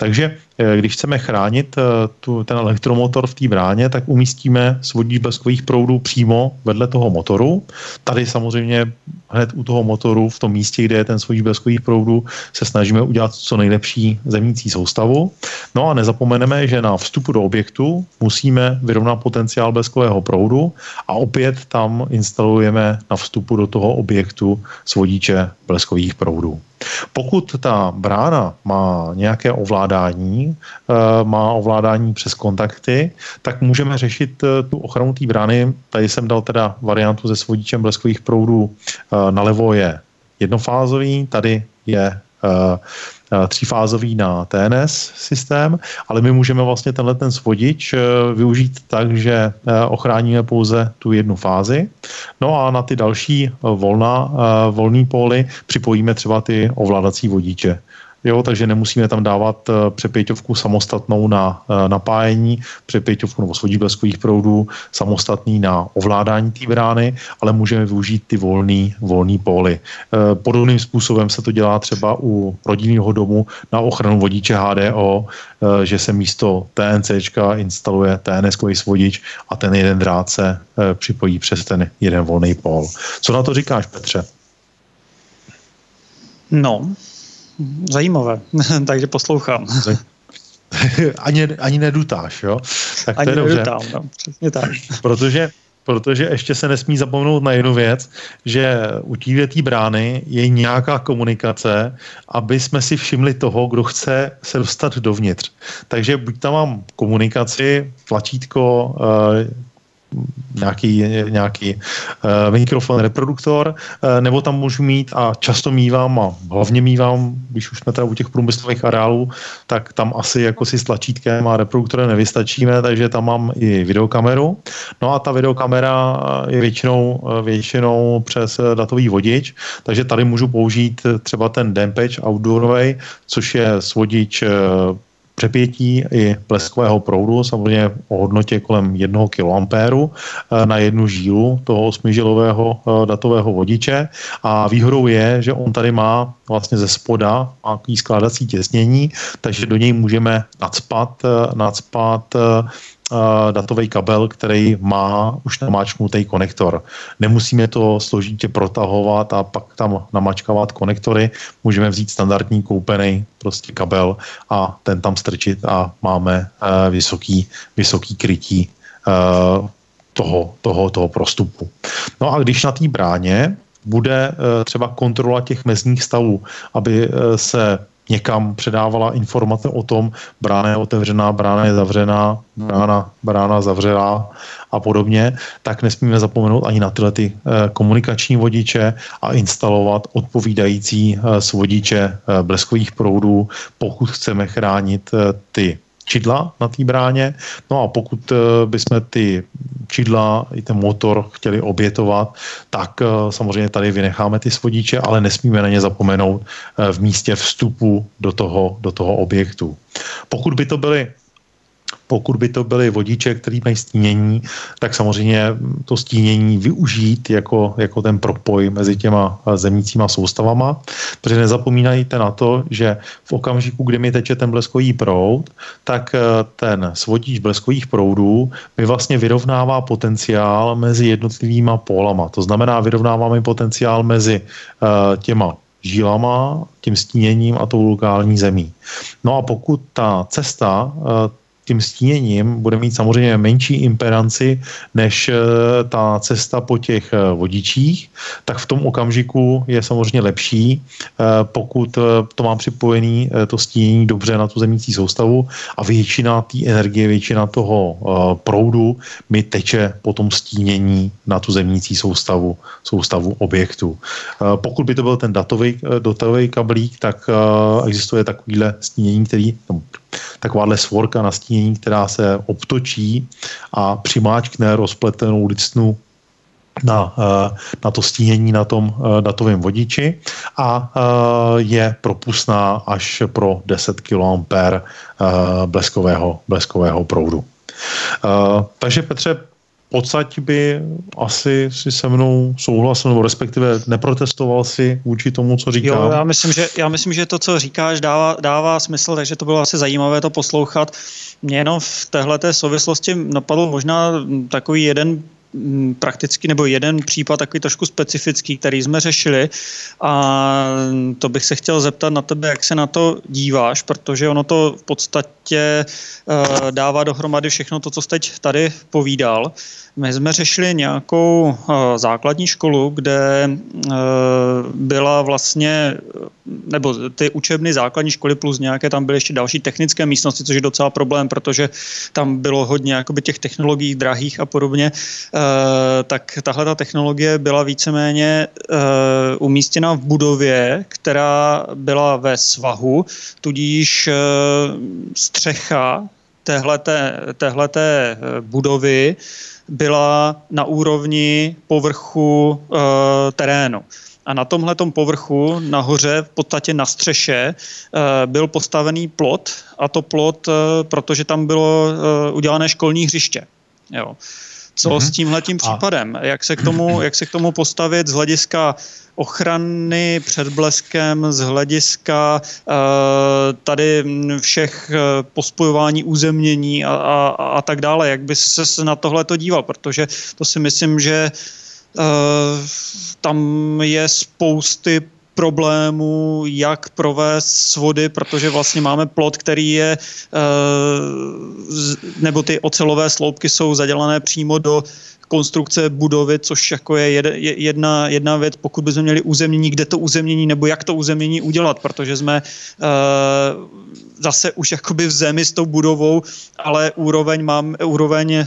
Speaker 2: Takže e, když chceme chránit tu, ten elektromotor v té bráně, tak umístíme svodíč bleskových proudů přímo vedle toho motoru. Tady samozřejmě hned u toho motoru, v tom místě, kde je ten svodíč bleskových proudů, se snažíme udělat co nejlepší zemnící soustavu. No a nezapomeneme, že na vstupu do objektu musíme vyrovnat potenciál bleskového proudu a opět tam instalujeme na vstupu do toho objektu svodíče bleskových proudů. Pokud ta brána má nějaké ovládání, eh, má ovládání přes kontakty, tak můžeme řešit eh, tu ochranu té brány. Tady jsem dal teda variantu se svodíčem bleskových proudů. Eh, nalevo je jednofázový, tady je třífázový na TNS systém, ale my můžeme vlastně tenhle ten svodič eh, využít tak, že eh, ochráníme pouze tu jednu fázi. No a na ty další volná, volný póly připojíme třeba ty ovládací vodiče. Jo, takže nemusíme tam dávat uh, přepěťovku samostatnou na uh, napájení, přepěťovku nebo svodí bleskových proudů samostatný na ovládání té brány, ale můžeme využít ty volný, volný póly. Uh, podobným způsobem se to dělá třeba u rodinného domu na ochranu vodiče HDO, že se místo TNC instaluje TNS-kový svodič a ten jeden drát se připojí přes ten jeden volný pól. Co na to říkáš, Petře?
Speaker 3: No, Zajímavé, takže poslouchám.
Speaker 2: ani, ani nedutáš, jo?
Speaker 3: Tak ani to je nedutám, dobře. no, přesně tak.
Speaker 2: Protože protože ještě se nesmí zapomenout na jednu věc, že u té brány je nějaká komunikace, aby jsme si všimli toho, kdo chce se dostat dovnitř. Takže buď tam mám komunikaci, tlačítko, eh, nějaký, nějaký uh, mikrofon, reproduktor, uh, nebo tam můžu mít a často mývám a hlavně mývám, když už jsme teda u těch průmyslových areálů, tak tam asi jako si s tlačítkem a reproduktorem nevystačíme, takže tam mám i videokameru. No a ta videokamera je většinou, většinou přes datový vodič, takže tady můžu použít třeba ten Dampage outdoorový, což je svodič přepětí i bleskového proudu, samozřejmě o hodnotě kolem 1 kA eh, na jednu žílu toho osmižilového eh, datového vodiče. A výhodou je, že on tady má vlastně ze spoda nějaký skládací těsnění, takže do něj můžeme nadspat, eh, nadspat datový kabel, který má už namáčknutý konektor. Nemusíme to složitě protahovat a pak tam namačkávat konektory. Můžeme vzít standardní koupený prostě kabel a ten tam strčit a máme uh, vysoký, vysoký krytí uh, toho, toho, toho prostupu. No a když na té bráně bude třeba kontrola těch mezních stavů, aby se někam předávala informace o tom, brána je otevřená, brána je zavřená, brána, brána zavřená a podobně, tak nesmíme zapomenout ani na tyhle ty eh, komunikační vodiče a instalovat odpovídající eh, svodiče eh, bleskových proudů, pokud chceme chránit ty čidla na té bráně. No a pokud uh, bychom ty čidla i ten motor chtěli obětovat, tak uh, samozřejmě tady vynecháme ty svodiče, ale nesmíme na ně zapomenout uh, v místě vstupu do toho, do toho objektu. Pokud by to byly pokud by to byly vodiče, který mají stínění, tak samozřejmě to stínění využít jako, jako ten propoj mezi těma zemícíma soustavama, protože nezapomínajte na to, že v okamžiku, kdy mi teče ten bleskový proud, tak eh, ten svodič bleskových proudů mi vlastně vyrovnává potenciál mezi jednotlivýma pólama. To znamená, vyrovnává mi potenciál mezi uh, těma žílama, tím stíněním a tou lokální zemí. No a pokud ta cesta uh, tím stíněním bude mít samozřejmě menší imperanci než eh, ta cesta po těch eh, vodičích, tak v tom okamžiku je samozřejmě lepší, eh, pokud to mám připojený to stínění dobře na tu zemící soustavu a většina té energie, většina toho proudu mi teče po tom stínění na tu zemící soustavu, soustavu objektu. Pokud by to byl ten datový, datový kablík, tak existuje takovýhle stínění, který, takováhle svorka na stínění, která se obtočí a přimáčkne rozpletenou listnu na, eh, na to stínění na tom eh, datovém vodiči a eh, je propustná až pro 10 kA bleskového, bleskového proudu. Takže Petře, podstatě by asi si se mnou souhlasil, nebo respektive neprotestoval si vůči tomu, co říkám.
Speaker 3: Jo, já myslím, že, já myslím, že to, co říkáš, dává, dává smysl, takže to bylo asi zajímavé to poslouchat. Mě jenom v téhle souvislosti napadl možná takový jeden prakticky, nebo jeden případ takový trošku specifický, který jsme řešili a to bych se chtěl zeptat na tebe, jak se na to díváš, protože ono to v podstatě uh, dává dohromady všechno to, co jsi teď tady povídal. My jsme řešili nějakou uh, základní školu, kde uh, byla vlastně, nebo ty učebny základní školy plus nějaké, tam byly ještě další technické místnosti, což je docela problém, protože tam bylo hodně jakoby těch technologií drahých a podobně. Uh, tak tahle ta technologie byla víceméně umístěna v budově, která byla ve svahu, tudíž střecha téhleté, téhleté budovy byla na úrovni povrchu uh, terénu. A na tomhle povrchu nahoře, v podstatě na střeše, byl postavený plot a to plot, protože tam bylo udělané školní hřiště. Jo. Co mm-hmm. s tímhletím případem? Jak se, k tomu, jak se k tomu postavit z hlediska ochrany před bleskem, z hlediska uh, tady všech uh, pospojování uzemnění a, a, a tak dále. Jak by se na tohle to díval? Protože to si myslím, že uh, tam je spousty problémů, jak provést svody, protože vlastně máme plot, který je, nebo ty ocelové sloupky jsou zadělané přímo do konstrukce budovy, což jako je jedna, jedna věc, pokud bychom měli uzemnění, kde to uzemnění nebo jak to uzemnění udělat, protože jsme uh, zase už jakoby v zemi s tou budovou, ale úroveň mám, úroveň uh,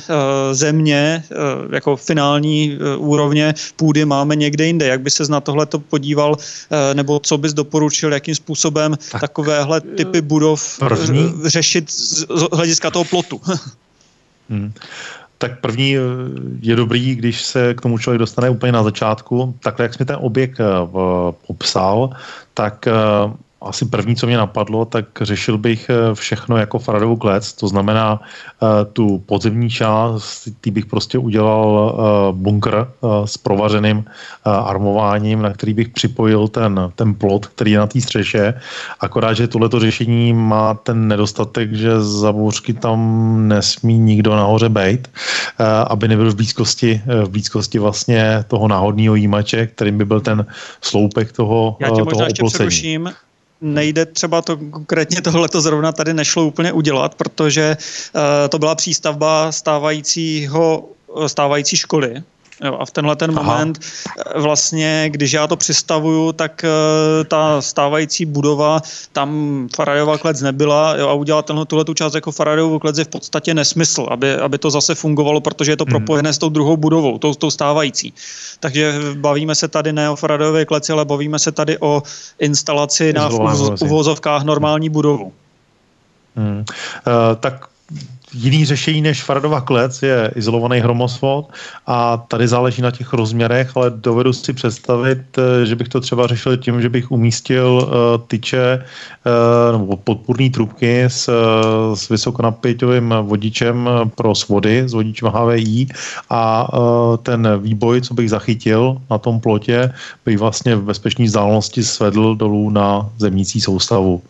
Speaker 3: země, uh, jako finální uh, úrovně půdy máme někde jinde. Jak by se na tohle to podíval, uh, nebo co bys doporučil, jakým způsobem tak, takovéhle typy budov první? řešit z, z hlediska toho plotu?
Speaker 2: hmm. Tak první je dobrý, když se k tomu člověk dostane úplně na začátku. Takhle, jak jsme ten objekt popsal, tak asi první, co mě napadlo, tak řešil bych eh, všechno jako Faradovou klec, to znamená uh, tu podzemní část, ty bych prostě udělal uh, bunkr s provařeným armováním, na který bych připojil ten, ten plot, který je na té střeše, akorát, že tohleto řešení má ten nedostatek, že zabouřky tam nesmí nikdo nahoře bejt, aby nebyl v blízkosti, v blízkosti vlastně toho náhodného jímače, kterým by byl ten sloupek toho,
Speaker 3: Já tě
Speaker 2: toho
Speaker 3: možná ještě přeruším nejde třeba to konkrétně tohleto zrovna tady nešlo úplně udělat, protože uh, to byla přístavba stávajícího stávající školy, Jo, a v tenhle ten Aha. moment eh, vlastně, když já to přistavuju, tak uh, ta stávající budova, tam Faradayova klec nebyla jo, a udělat tenhle, tuhle tu část jako Faradayovu klec je v podstatě nesmysl, aby, aby to zase fungovalo, protože je to hmm. propojené s tou druhou budovou, tou, tou stávající. Takže bavíme se tady ne o Faradayové kleci, ale bavíme se tady o instalaci na uvozovkách normální budovu.
Speaker 2: Hmm. Uh, tak jiný řešení než Faradova klec je izolovaný hromosvod a tady záleží na těch rozměrech, ale dovedu si představit, eh, že bych to třeba řešil tím, že bych umístil eh, tyče eh, nebo podpůrné trubky s, s vysokonapěťovým vodičem pro svody, s vodičem HVI a ten výboj, co bych zachytil na tom plotě, bych vlastně v bezpečné vzdálenosti svedl dolů na zemnící soustavu.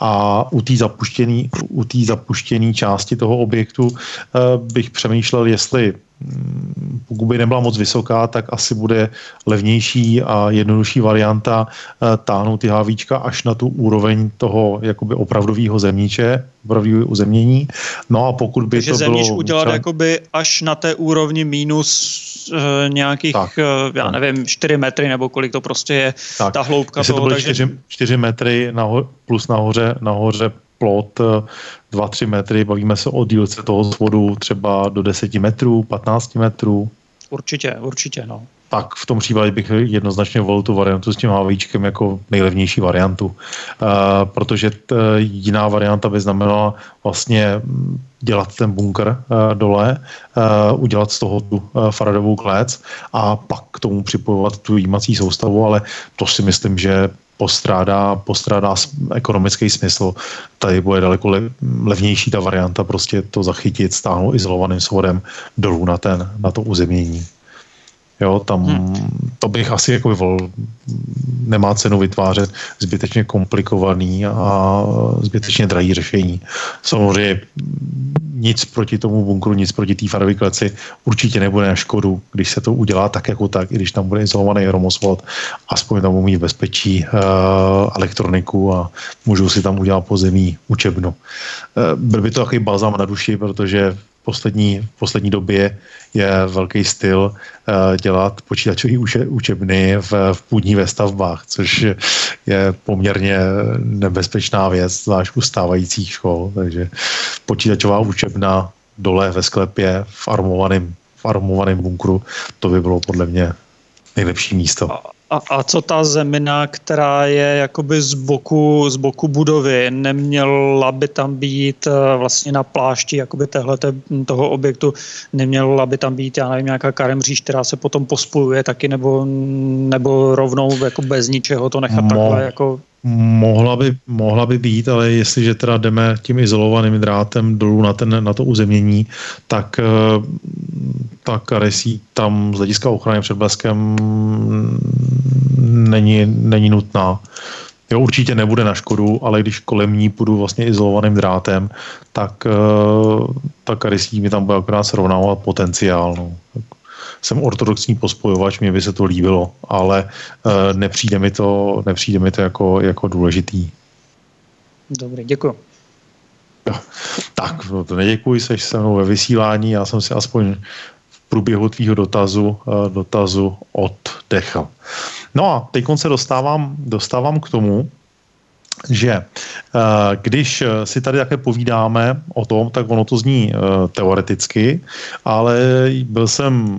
Speaker 2: A u té zapuštěné části toho objektu eh, bych přemýšlel, jestli mm, pokud by nebyla moc vysoká, tak asi bude levnější a jednodušší varianta eh, táhnout ty hávíčka až na tu úroveň toho jakoby opravdového zemníče, opravdového uzemnění. No a pokud by
Speaker 3: Takže
Speaker 2: to
Speaker 3: zemníč bylo... udělat třeba... jakoby až na té úrovni minus uh, nějakých, tak, já nevím, 4 metry nebo kolik to prostě je tak. ta hloubka
Speaker 2: toho. to byly takže... 4, 4 metry naho, plus nahoře, nahoře plot 2-3 metry, bavíme se o dílce toho svodu třeba do 10 metrů, 15 metrů.
Speaker 3: Určitě, určitě, no.
Speaker 2: Tak v tom případě bych jednoznačně volil tu variantu s tím hávíčkem jako nejlevnější variantu, uh, protože t, jiná varianta by znamenala vlastně dělat ten bunkr uh, dole, uh, udělat z toho tu uh, Faradovou klec a pak k tomu připojovat tu jímací soustavu, ale to si myslím, že postrádá, postrádá ekonomický smysl. Tady bude daleko le, levnější ta varianta prostě to zachytit, stáhnout izolovaným svodem dolů na, ten, na to uzemnění. Jo, tam hmm. to bych asi jako vyvolil. Nemá cenu vytvářet zbytečně komplikovaný a zbytečně drahý řešení. Samozřejmě nic proti tomu bunkru, nic proti té farové kleci určitě nebude na škodu, když se to udělá tak jako tak, i když tam bude izolovaný hromosvod, aspoň tam umí bezpečí uh, elektroniku a můžou si tam udělat pozemní učebnu. Uh, byl by to takový balzám na duši, protože poslední, v poslední době je velký styl uh, dělat počítačové uče, učebny v, v půdní ve stavbách, což je poměrně nebezpečná věc, zvlášť u stávajících škol. Takže počítačová učebna dole ve sklepě v armovaném, v armovaném bunkru, to by bylo podle mě nejlepší místo.
Speaker 3: A, a co ta zemina, která je jakoby z boku, z boku budovy, neměla by tam být eh, vlastně na plášti jakoby téhleté, toho objektu, neměla by tam být, já nevím, nějaká karemříž, která se potom pospojuje taky, nebo, nebo rovnou jako bez ničeho to nechat Mo- takhle jako
Speaker 2: Mohla by, mohla by být, ale jestliže teda jdeme tím izolovaným drátem dolů na, ten, na to uzemnění, tak eh, ta karesí tam z hlediska ochrany před bleskem není, není nutná. Jo, určitě nebude na škodu, ale když kolem ní půjdu vlastně izolovaným drátem, tak uh, ta karesí mi tam bude akorát srovnávat potenciál. No. Jsem ortodoxní pospojovač, mě by se to líbilo, ale uh, nepřijde mi to, nepřijde mi to jako, jako důležitý.
Speaker 3: Dobrý, děkuji.
Speaker 2: Tak, no to neděkuji, seš se mnou ve vysílání, já jsem si aspoň průběhu tvýho dotazu, dotazu oddechl. No a teď se dostávám, dostávám k tomu, že když si tady také povídáme o tom, tak ono to zní teoreticky, ale byl jsem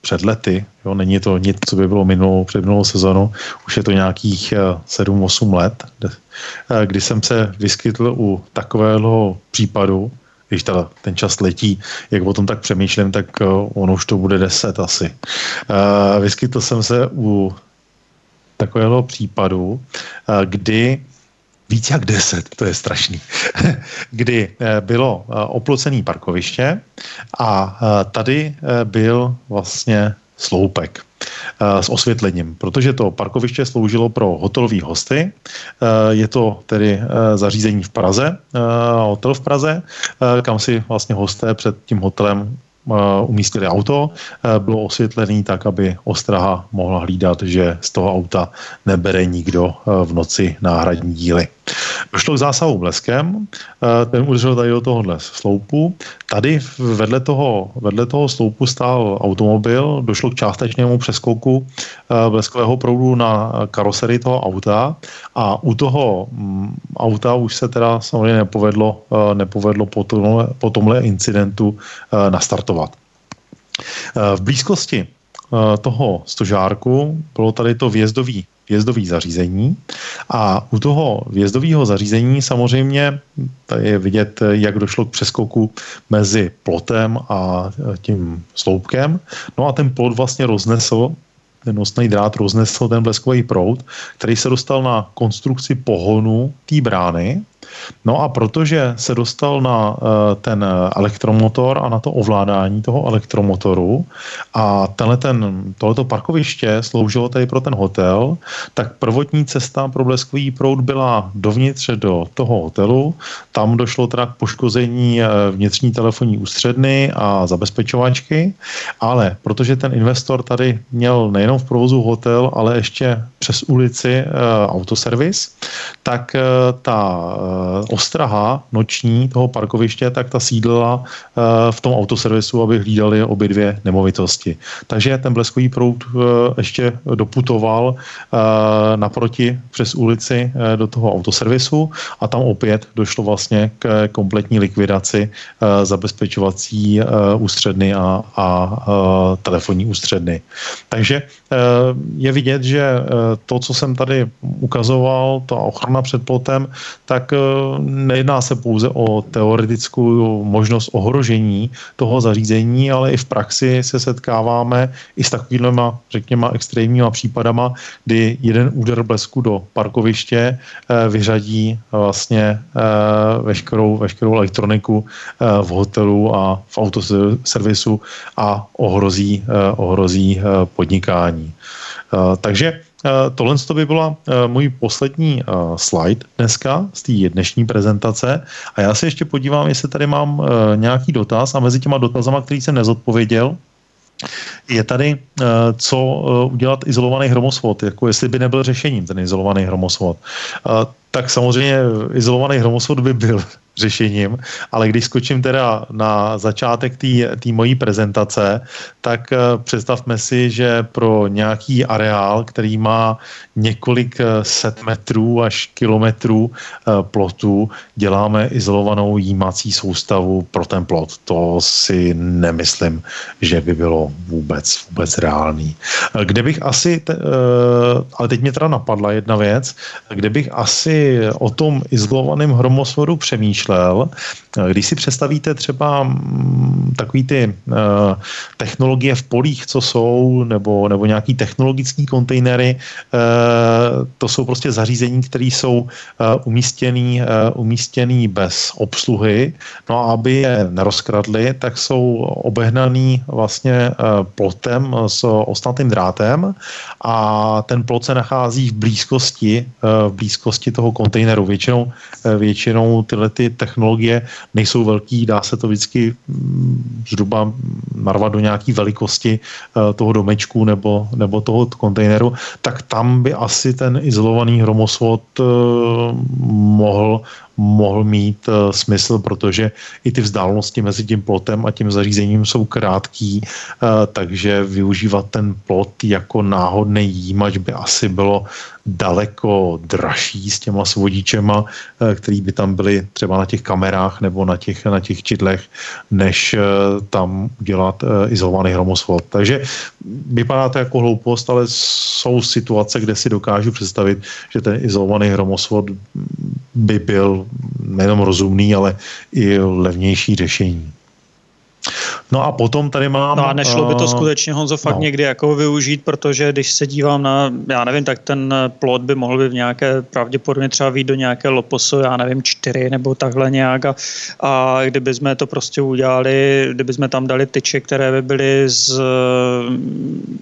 Speaker 2: před lety, jo, není to nic, co by bylo minulou, před minulou sezonu, už je to nějakých 7-8 let, kdy jsem se vyskytl u takového případu, když ta, ten čas letí, jak o tom tak přemýšlím, tak ono už to bude 10 asi. Vyskytl jsem se u takového případu, kdy víc jak deset, to je strašný, kdy eh, bylo eh, oplocený parkoviště a eh, tady byl vlastně sloupek s osvětlením, protože to parkoviště sloužilo pro hotelové hosty. Je to tedy zařízení v Praze, hotel v Praze, kam si vlastně hosté před tím hotelem umístili auto, bylo osvětlený tak, aby ostraha mohla hlídat, že z toho auta nebere nikdo v noci náhradní díly. Došlo k zásahu bleskem, eh, ten udržel tady do tohohle sloupu. Tady vedle toho, vedle toho sloupu stál automobil, došlo k částečnému přeskoku eh, bleskového proudu na karoserii toho auta a u toho mm, auta už se teda samozřejmě nepovedlo, eh, nepovedlo po tomhle, po tomhle incidentu nastartovat. V blízkosti toho stožárku bylo tady to vjezdový vjezdový zařízení a u toho vjezdového zařízení samozřejmě je vidět, jak došlo k přeskoku mezi plotem a tím sloupkem. No a ten plot vlastně roznesl ten nosný drát roznesl ten bleskový proud, který se dostal na konstrukci pohonu té brány No a protože se dostal na eh, ten elektromotor a na to ovládání toho elektromotoru a tenhle ten, tohleto parkoviště sloužilo tady pro ten hotel, tak prvotní cesta pro bleskový proud byla dovnitř do toho hotelu. Tam došlo teda k poškození eh, vnitřní telefonní ústředny a zabezpečovačky, ale protože ten investor tady měl nejenom v provozu hotel, ale ještě přes ulici autoservis, tak ta Eh, ostraha noční toho parkoviště, tak ta sídla eh, v tom autoservisu, aby hlídali obě dvě nemovitosti. Takže ten bleskový proud eh, ještě doputoval naproti přes ulici do toho autoservisu a tam opět došlo vlastně k kompletní likvidaci zabezpečovací ústředny a, a telefonní ústředny. Takže je vidět, že to, co jsem tady ukazoval, ta ochrana před plotem, tak nejedná se pouze o teoretickou možnost ohrožení toho zařízení, ale i v praxi se setkáváme i s takovými, řekněme, extrémníma případama, kdy jeden úder blesku do parkoviště eh, vyřadí vlastně eh, veškerou, veškerou elektroniku v hotelu a v autoservisu a ohrozí, ohrozí podnikání. Takže tohle to by byla eh, můj poslední eh, slide dneska z té dnešní prezentace. A já se ještě podívám, jestli tady mám nějaký dotaz. A mezi těma dotazama, který jsem nezodpověděl, je tady, co udělat izolovaný hromosvod, jako jestli by nebyl řešením ten izolovaný hromosvod. Tak samozřejmě izolovaný hromosvod by byl řešením, ale když skočím teda na začátek té mojí prezentace, tak eh, představme si, že pro nějaký areál, který má několik eh, set metrů až kilometrů eh, plotu, děláme izolovanou jímací soustavu pro ten plot. To si nemyslím, že by bylo vůbec, vůbec reálný. Kde bych asi, ale teď mě teda napadla jedna věc, kde bych asi o tom izolovaném hromosvodu přemýšlel, přemýšlel. Když si představíte třeba mm, takový ty uh, technologie v polích, co jsou, nebo, nebo nějaký technologický kontejnery, uh, to jsou prostě zařízení, které jsou umístěný, umístěný bez obsluhy. No a aby je nerozkradli, tak jsou obehnaný vlastně plotem s ostatným drátem a ten plot se nachází v blízkosti, v blízkosti toho kontejneru. Většinou, většinou tyhle ty technologie nejsou velký, dá se to vždycky mm, zhruba narvat do nějaké velikosti eh, toho domečku nebo, nebo toho kontejneru, tak tam by asi ten izolovaný hromosvod eh, mohl mohl mít uh, smysl, protože i ty vzdálenosti mezi tím plotem a tím zařízením jsou krátký, uh, takže využívat ten plot jako náhodný jímač by asi bylo daleko dražší s těma svodičema, eh, který by tam byly třeba na těch kamerách nebo na těch, na těch čidlech, než eh, tam udělat eh, izolovaný hromosvod. Takže vypadá to jako hloupost, ale jsou situace, kde si dokážu představit, že ten izolovaný hromosvod by byl nejenom rozumný, ale i levnější řešení. No a potom tady mám...
Speaker 3: No a nešlo by to uh, skutečně, Honzo, fakt no. někdy jako využít, protože když se dívám na, já nevím, tak ten plot by mohl by v nějaké, pravděpodobně třeba výjít do nějaké loposo, já nevím, čtyři nebo takhle nějak a, a kdyby jsme to prostě udělali, kdyby jsme tam dali tyče, které by byly z,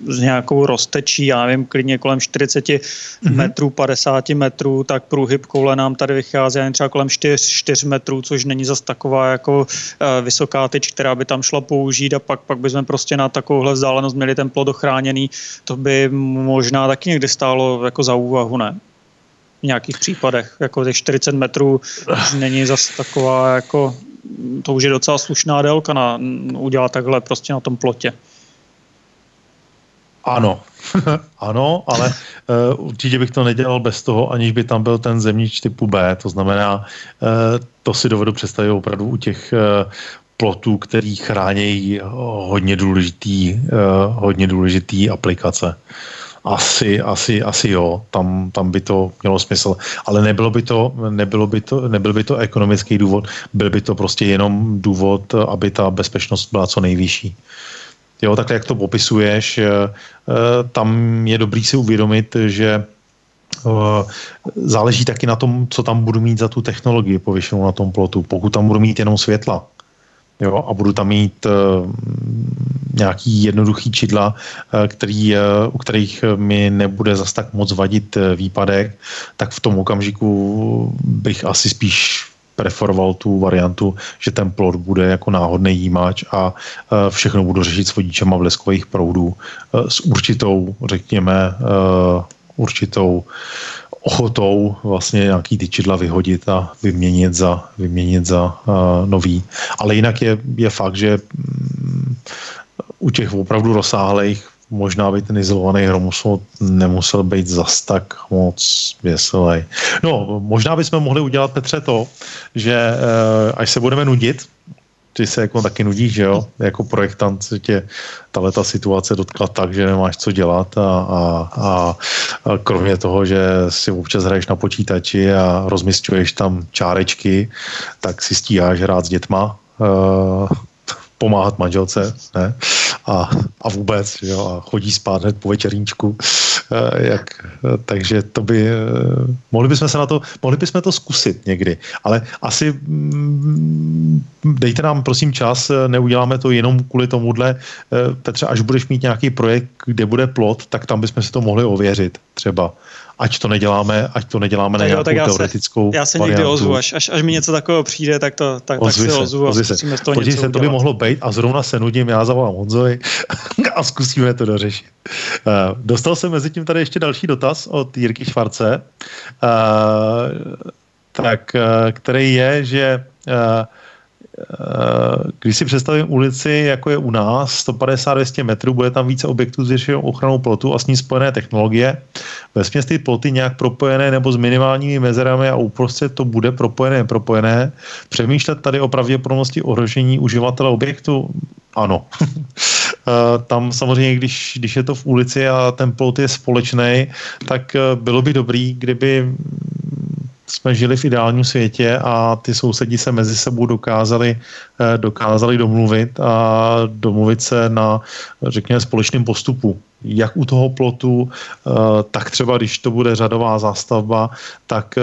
Speaker 3: z nějakou roztečí, já nevím, klidně kolem 40 mm-hmm. metrů, 50 metrů, tak průhyb koule nám tady vychází jen třeba kolem 4, 4 metrů, což není zas taková jako vysoká tyč, která by tam šla použít a pak, pak bychom prostě na takovouhle vzdálenost měli ten plod ochráněný. To by možná taky někdy stálo jako za úvahu, ne? V nějakých případech, jako těch 40 metrů není zase taková jako, to už je docela slušná délka na, udělat takhle prostě na tom plotě.
Speaker 2: Ano, ano, ale uh, určitě bych to nedělal bez toho, aniž by tam byl ten zemníč typu B. To znamená, uh, to si dovedu představit opravdu u těch uh, plotů, který chrání hodně důležitý, hodně důležitý aplikace. Asi, asi, asi jo, tam, tam by to mělo smysl, ale nebylo by to, nebylo by to, nebyl by to ekonomický důvod, byl by to prostě jenom důvod, aby ta bezpečnost byla co nejvyšší. Jo, takhle jak to popisuješ, tam je dobrý si uvědomit, že záleží taky na tom, co tam budu mít za tu technologii pověšenou na tom plotu. Pokud tam budu mít jenom světla, jo, a budu tam mít uh, nějaký jednoduchý čidla, uh, který, uh, u kterých mi nebude zas tak moc vadit uh, výpadek, tak v tom okamžiku bych asi spíš preferoval tu variantu, že ten plot bude jako náhodný jímač a uh, všechno budu řešit s vodičema bleskových proudů uh, s určitou, řekněme, uh, určitou ochotou vlastně nějaký ty čidla vyhodit a vyměnit za, vyměnit za uh, nový. Ale jinak je, je fakt, že um, u těch opravdu rozsáhlých možná by ten izolovaný hromosvod nemusel být zas tak moc věselý. No, možná bychom mohli udělat, Petře, to, že uh, až se budeme nudit, ty se jako taky nudíš, že jo? Jako projektant se tě tahle ta situace dotkla tak, že nemáš co dělat a, a, a, a kromě toho, že si občas hraješ na počítači a rozmistuješ tam čárečky, tak si stíháš hrát s dětma, uh, pomáhat manželce, ne? A, a vůbec, jo? A chodí spát hned po večerníčku. Eh, jak, eh, takže to by, eh, mohli bychom se na to, mohli bychom to zkusit někdy, ale asi mm, dejte nám prosím čas, neuděláme to jenom kvůli tomuhle, Petře, až budeš mít nějaký projekt, kde bude plot, tak tam bychom si to mohli ověřit třeba. Ať to neděláme, ať to neděláme na nějakou tak já teoretickou
Speaker 3: se, Já se někdy ozvu, až, až, až mi něco takového přijde, tak, to, tak, tak se ozvu a zkusíme
Speaker 2: z toho Podívej se, to by mohlo být a zrovna se nudím, já zavolám Honzovi a zkusíme to dořešit. Uh, dostal jsem mezi tím tady ještě další dotaz od Jirky Švarce, uh, tak, uh, který je, že Eh, když si představím ulici, jako je u nás, 150-200 metrů, bude tam více objektů s většinou ochranou plotu a s ní spojené technologie. Ve ty ploty nějak propojené nebo s minimálními mezerami a uprostřed to bude propojené, propojené. Přemýšlet tady o pravděpodobnosti ohrožení uživatele objektu? Ano. Eh, tam samozřejmě, když, když je to v ulici a ten plot je společný, tak eh, bylo by dobrý, kdyby jsme žili v ideálním světě a ty sousedí se mezi sebou dokázali, eh, dokázali domluvit a domluvit se na, řekněme, společném postupu. Jak u toho plotu, tak třeba když to bude řadová zástavba, tak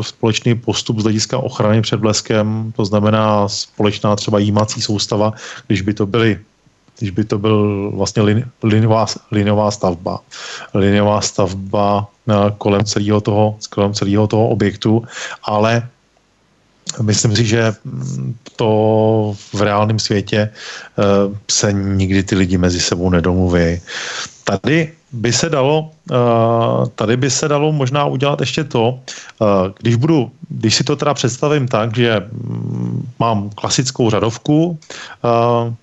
Speaker 2: společný postup z hlediska ochrany před bleskem, to znamená společná třeba jímací soustava, když by to byly když by to byl vlastně lin, linová, linová stavba. Linová stavba kolem celého toho, kolem celého toho objektu, ale myslím si, že to v reálném světě eh, se nikdy ty lidi mezi sebou nedomluví. Tady by se dalo, tady by se dalo možná udělat ještě to, když budu, když si to teda představím tak, že mm, mám klasickou řadovku,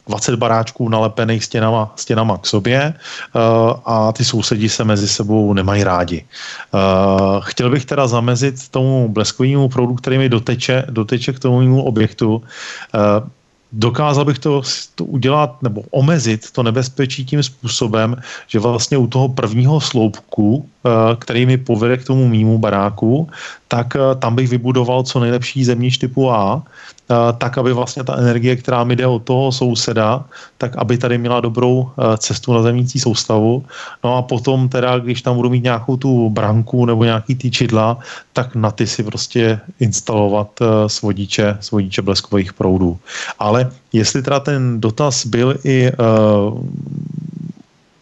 Speaker 2: 20 baráčků nalepených stěnama, stěnama k sobě a ty sousedí se mezi sebou nemají rádi. Chtěl bych teda zamezit tomu bleskovému proudu, který mi doteče, doteče k tomu objektu, dokázal bych to, to udělat nebo omezit to nebezpečí tím způsobem, že vlastně u toho prvního sloupku, který mi povede k tomu mýmu baráku, tak eh, tam bych vybudoval co nejlepší zemníč typu A, eh, tak, aby vlastně ta energie, která mi jde od toho souseda, tak aby tady měla dobrou cestu na zemnící soustavu. No a potom teda, když tam budu mít nějakou tu branku nebo nějaký ty čidla, tak na ty si prostě instalovat svodiče, svodiče bleskových proudů. Ale jestli teda ten dotaz byl i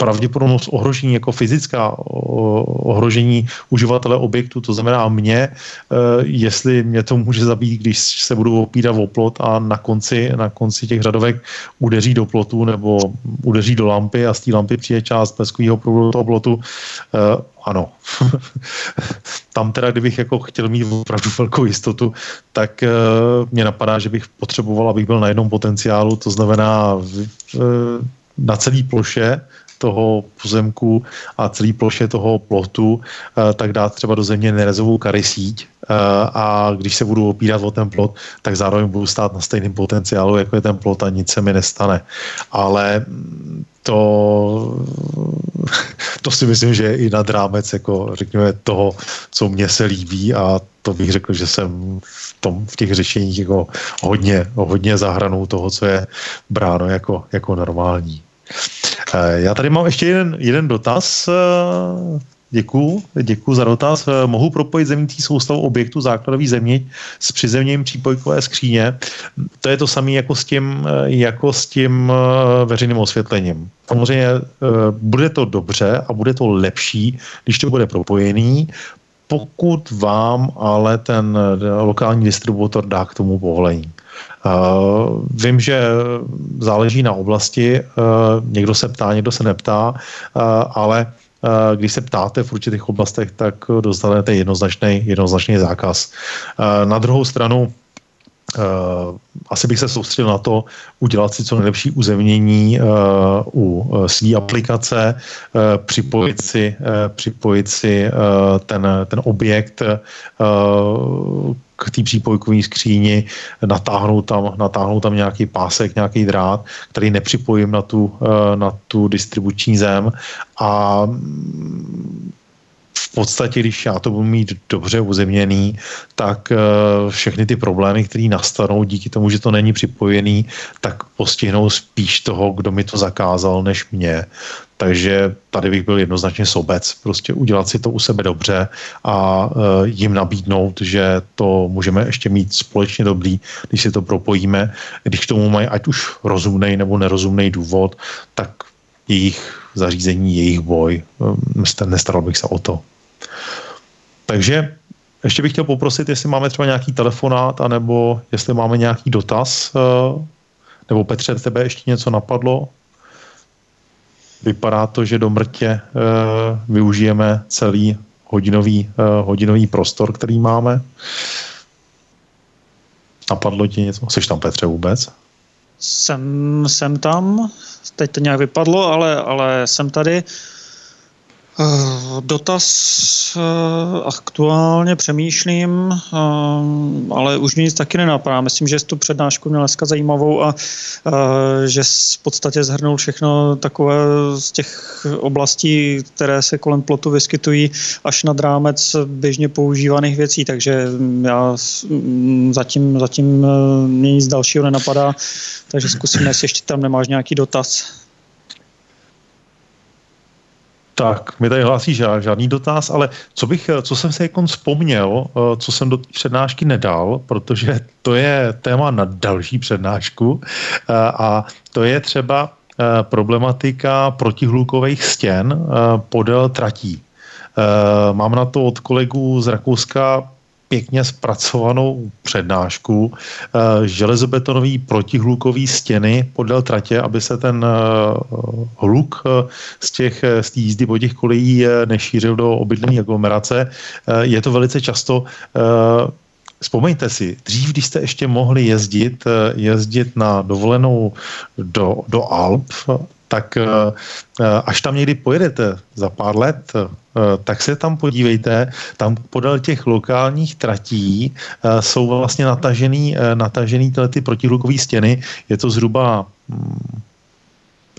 Speaker 2: pravděpodobnost ohrožení jako fyzická ohrožení uživatele objektu, to znamená mě, eh, jestli mě to může zabít, když se budu opírat o plot a na konci, na konci těch řadovek udeří do plotu nebo udeří do lampy a z té lampy přijde část bleskového proudu toho plotu, eh, ano. Tam teda, kdybych jako chtěl mít opravdu velkou jistotu, tak uh, mě napadá, že bych potřeboval, abych byl na jednom potenciálu, to znamená na celé ploše toho pozemku a celý ploše toho plotu, eh, tak dát třeba do země nerezovou kary síť eh, a když se budu opírat o ten plot, tak zároveň budu stát na stejném potenciálu, jako je ten plot a nic se mi nestane. Ale to, to si myslím, že je i nad rámec jako řekněme toho, co mně se líbí a to bych řekl, že jsem v, tom, v těch řešeních jako hodně, hodně zahranou toho, co je bráno jako, jako normální. Eh, já tady mám ještě jeden, jeden dotaz. Eh, děkuji, děkuji za dotaz. Eh, mohu propojit zemnící soustavu objektu základový země s přizemním přípojkové skříně. To je to samé jako s tím, jako s tím veřejným osvětlením. Samozřejmě bude to dobře a bude to lepší, když to bude propojený, pokud vám ale ten lokální distributor dá k tomu povolení. Uh, vím, že záleží na oblasti, uh, někdo se ptá, někdo se neptá, uh, ale když se ptáte v určitých oblastech, tak dostanete jednoznačný, jednoznačný zákaz. Na druhou stranu, asi bych se soustředil na to udělat si co nejlepší uzemnění uh, u uh, své aplikace, připojit si, připojit si ten, ten objekt k té přípojkové skříni, natáhnout tam, natáhnout tam nějaký pásek, nějaký drát, který nepřipojím na tu, eh, na tu distribuční zem. A v podstatě, když já to budu mít dobře uzemněný, tak eh, všechny ty problémy, které nastanou díky tomu, že to není připojený, tak postihnou spíš toho, kdo mi to zakázal, než mě. Takže tady bych byl jednoznačně sobec, prostě udělat si to u sebe dobře a uh, jim nabídnout, že to můžeme ještě mít společně dobrý, když si to propojíme. Když k tomu mají ať už rozumný nebo nerozumný důvod, tak jejich zařízení, jejich boj, um, nestaral bych se o to. Takže ještě bych chtěl poprosit, jestli máme třeba nějaký telefonát, anebo jestli máme nějaký dotaz, uh, nebo Petře, tebe ještě něco napadlo? vypadá to, že do mrtě e, využijeme celý hodinový, e, hodinový prostor, který máme. Napadlo ti něco? Jsi tam, Petře, vůbec?
Speaker 3: Jsem, jsem tam, teď to nějak vypadlo, ale, ale jsem tady. Eh, dotaz eh, aktuálně přemýšlím, eh, ale už mi nic taky nenapadá. Myslím, že jsi tu přednášku měl dneska zajímavou a že v podstatě zhrnul všechno takové z těch oblastí, které se kolem plotu vyskytují až nad rámec běžně používaných věcí, takže já mm, zatím, zatím mě nic dalšího nenapadá, takže zkusíme, jestli ještě tam nemáš nějaký dotaz.
Speaker 2: Tak, mi tady hlásí žádný dotaz, ale co bych, co jsem se jako vzpomněl, eh, co jsem do přednášky nedal, protože to je téma na další přednášku eh, a to je třeba eh, problematika protihlukových stěn podél tratí. Mám na to od kolegů z Rakouska pěkně zpracovanou přednášku, eh, železobetonový protihlukový stěny podél tratě, aby se ten hluk z těch z jízdy po těch kolejí nešířil do obydlené aglomerace. Je to velice často Vzpomeňte si, dřív, když jste ještě mohli jezdit, jezdit na dovolenou do, do Alp, tak eh, eh, až tam někdy pojedete za pár let, eh, tak se tam podívejte, tam podél těch lokálních tratí jsou vlastně natažený, natažený tyhle ty protihlukové stěny, je to zhruba hm,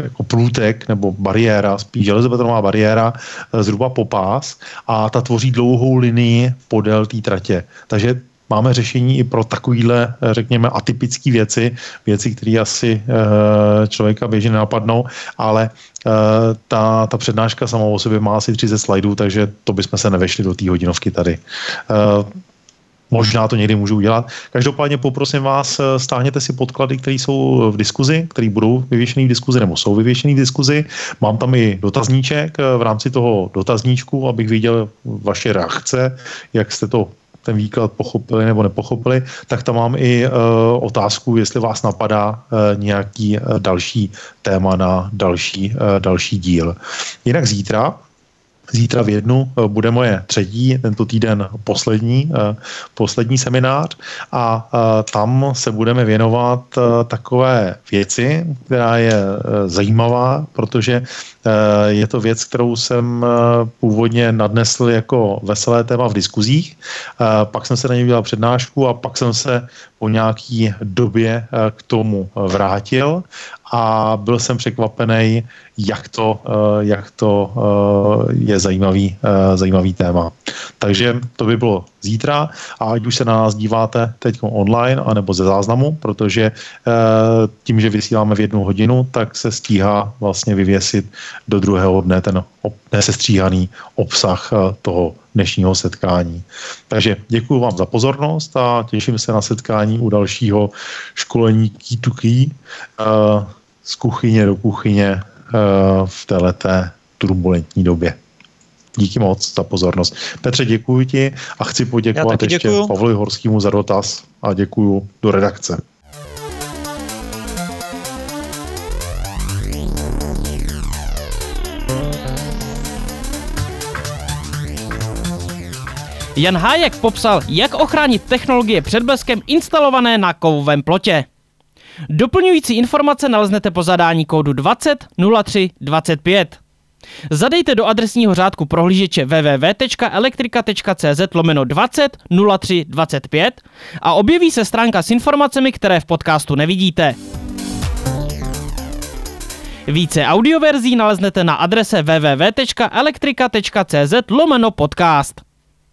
Speaker 2: jako průtek nebo bariéra, spíš železobetonová bariéra, zhruba popás a ta tvoří dlouhou linii podél té tratě. Takže máme řešení i pro takovýhle, řekněme, atypické věci, věci, které asi eh, člověka běžně napadnou, ale eh, ta, ta přednáška sama o sobě má asi 30 slajdů, takže to bychom se nevešli do té hodinovky tady. Eh, možná to někdy můžu udělat. Každopádně poprosím vás, stáhněte si podklady, které jsou v diskuzi, které budou vyvěšené v diskuzi nebo jsou vyvěšené v diskuzi. Mám tam i dotazníček v rámci toho dotazníčku, abych viděl vaše reakce, jak jste to ten výklad pochopili nebo nepochopili, tak tam mám i uh, otázku, jestli vás napadá uh, nějaký uh, další téma na další, další díl. Jinak zítra Zítra v jednu eh, bude moje třetí, tento týden poslední, eh, poslední seminář a eh, tam se budeme věnovat takové věci, která je zajímavá, protože je to věc, kterou jsem původně nadnesl jako veselé téma v diskuzích, pak jsem se na něj udělal přednášku a pak jsem se po nějaký době k tomu vrátil a byl jsem překvapený, jak to, eh, jak to eh, je zajímavý, eh, zajímavý téma. Takže to by bylo zítra a ať už se na nás díváte teď online anebo ze záznamu, protože tím, že vysíláme v jednu hodinu, tak se stíhá vlastně vyvěsit do druhého dne ten nesestříhaný obsah toho dnešního setkání. Takže děkuji vám za pozornost a těším se na setkání u dalšího školení Key to Key z kuchyně do kuchyně eh, v této turbulentní době. Díky moc za pozornost. Petře, děkuji ti a chci poděkovat ještě děkuju. Pavlovi Horskému za dotaz a děkuji do redakce.
Speaker 1: Jan Hájek popsal, jak ochránit technologie před bleskem instalované na kovovém plotě. Doplňující informace naleznete po zadání kódu 20 03 25. Zadejte do adresního řádku prohlížeče www.elektrika.cz lomeno 20 03 25 a objeví se stránka s informacemi, které v podcastu nevidíte. Více audioverzí naleznete na adrese www.elektrika.cz lomeno podcast.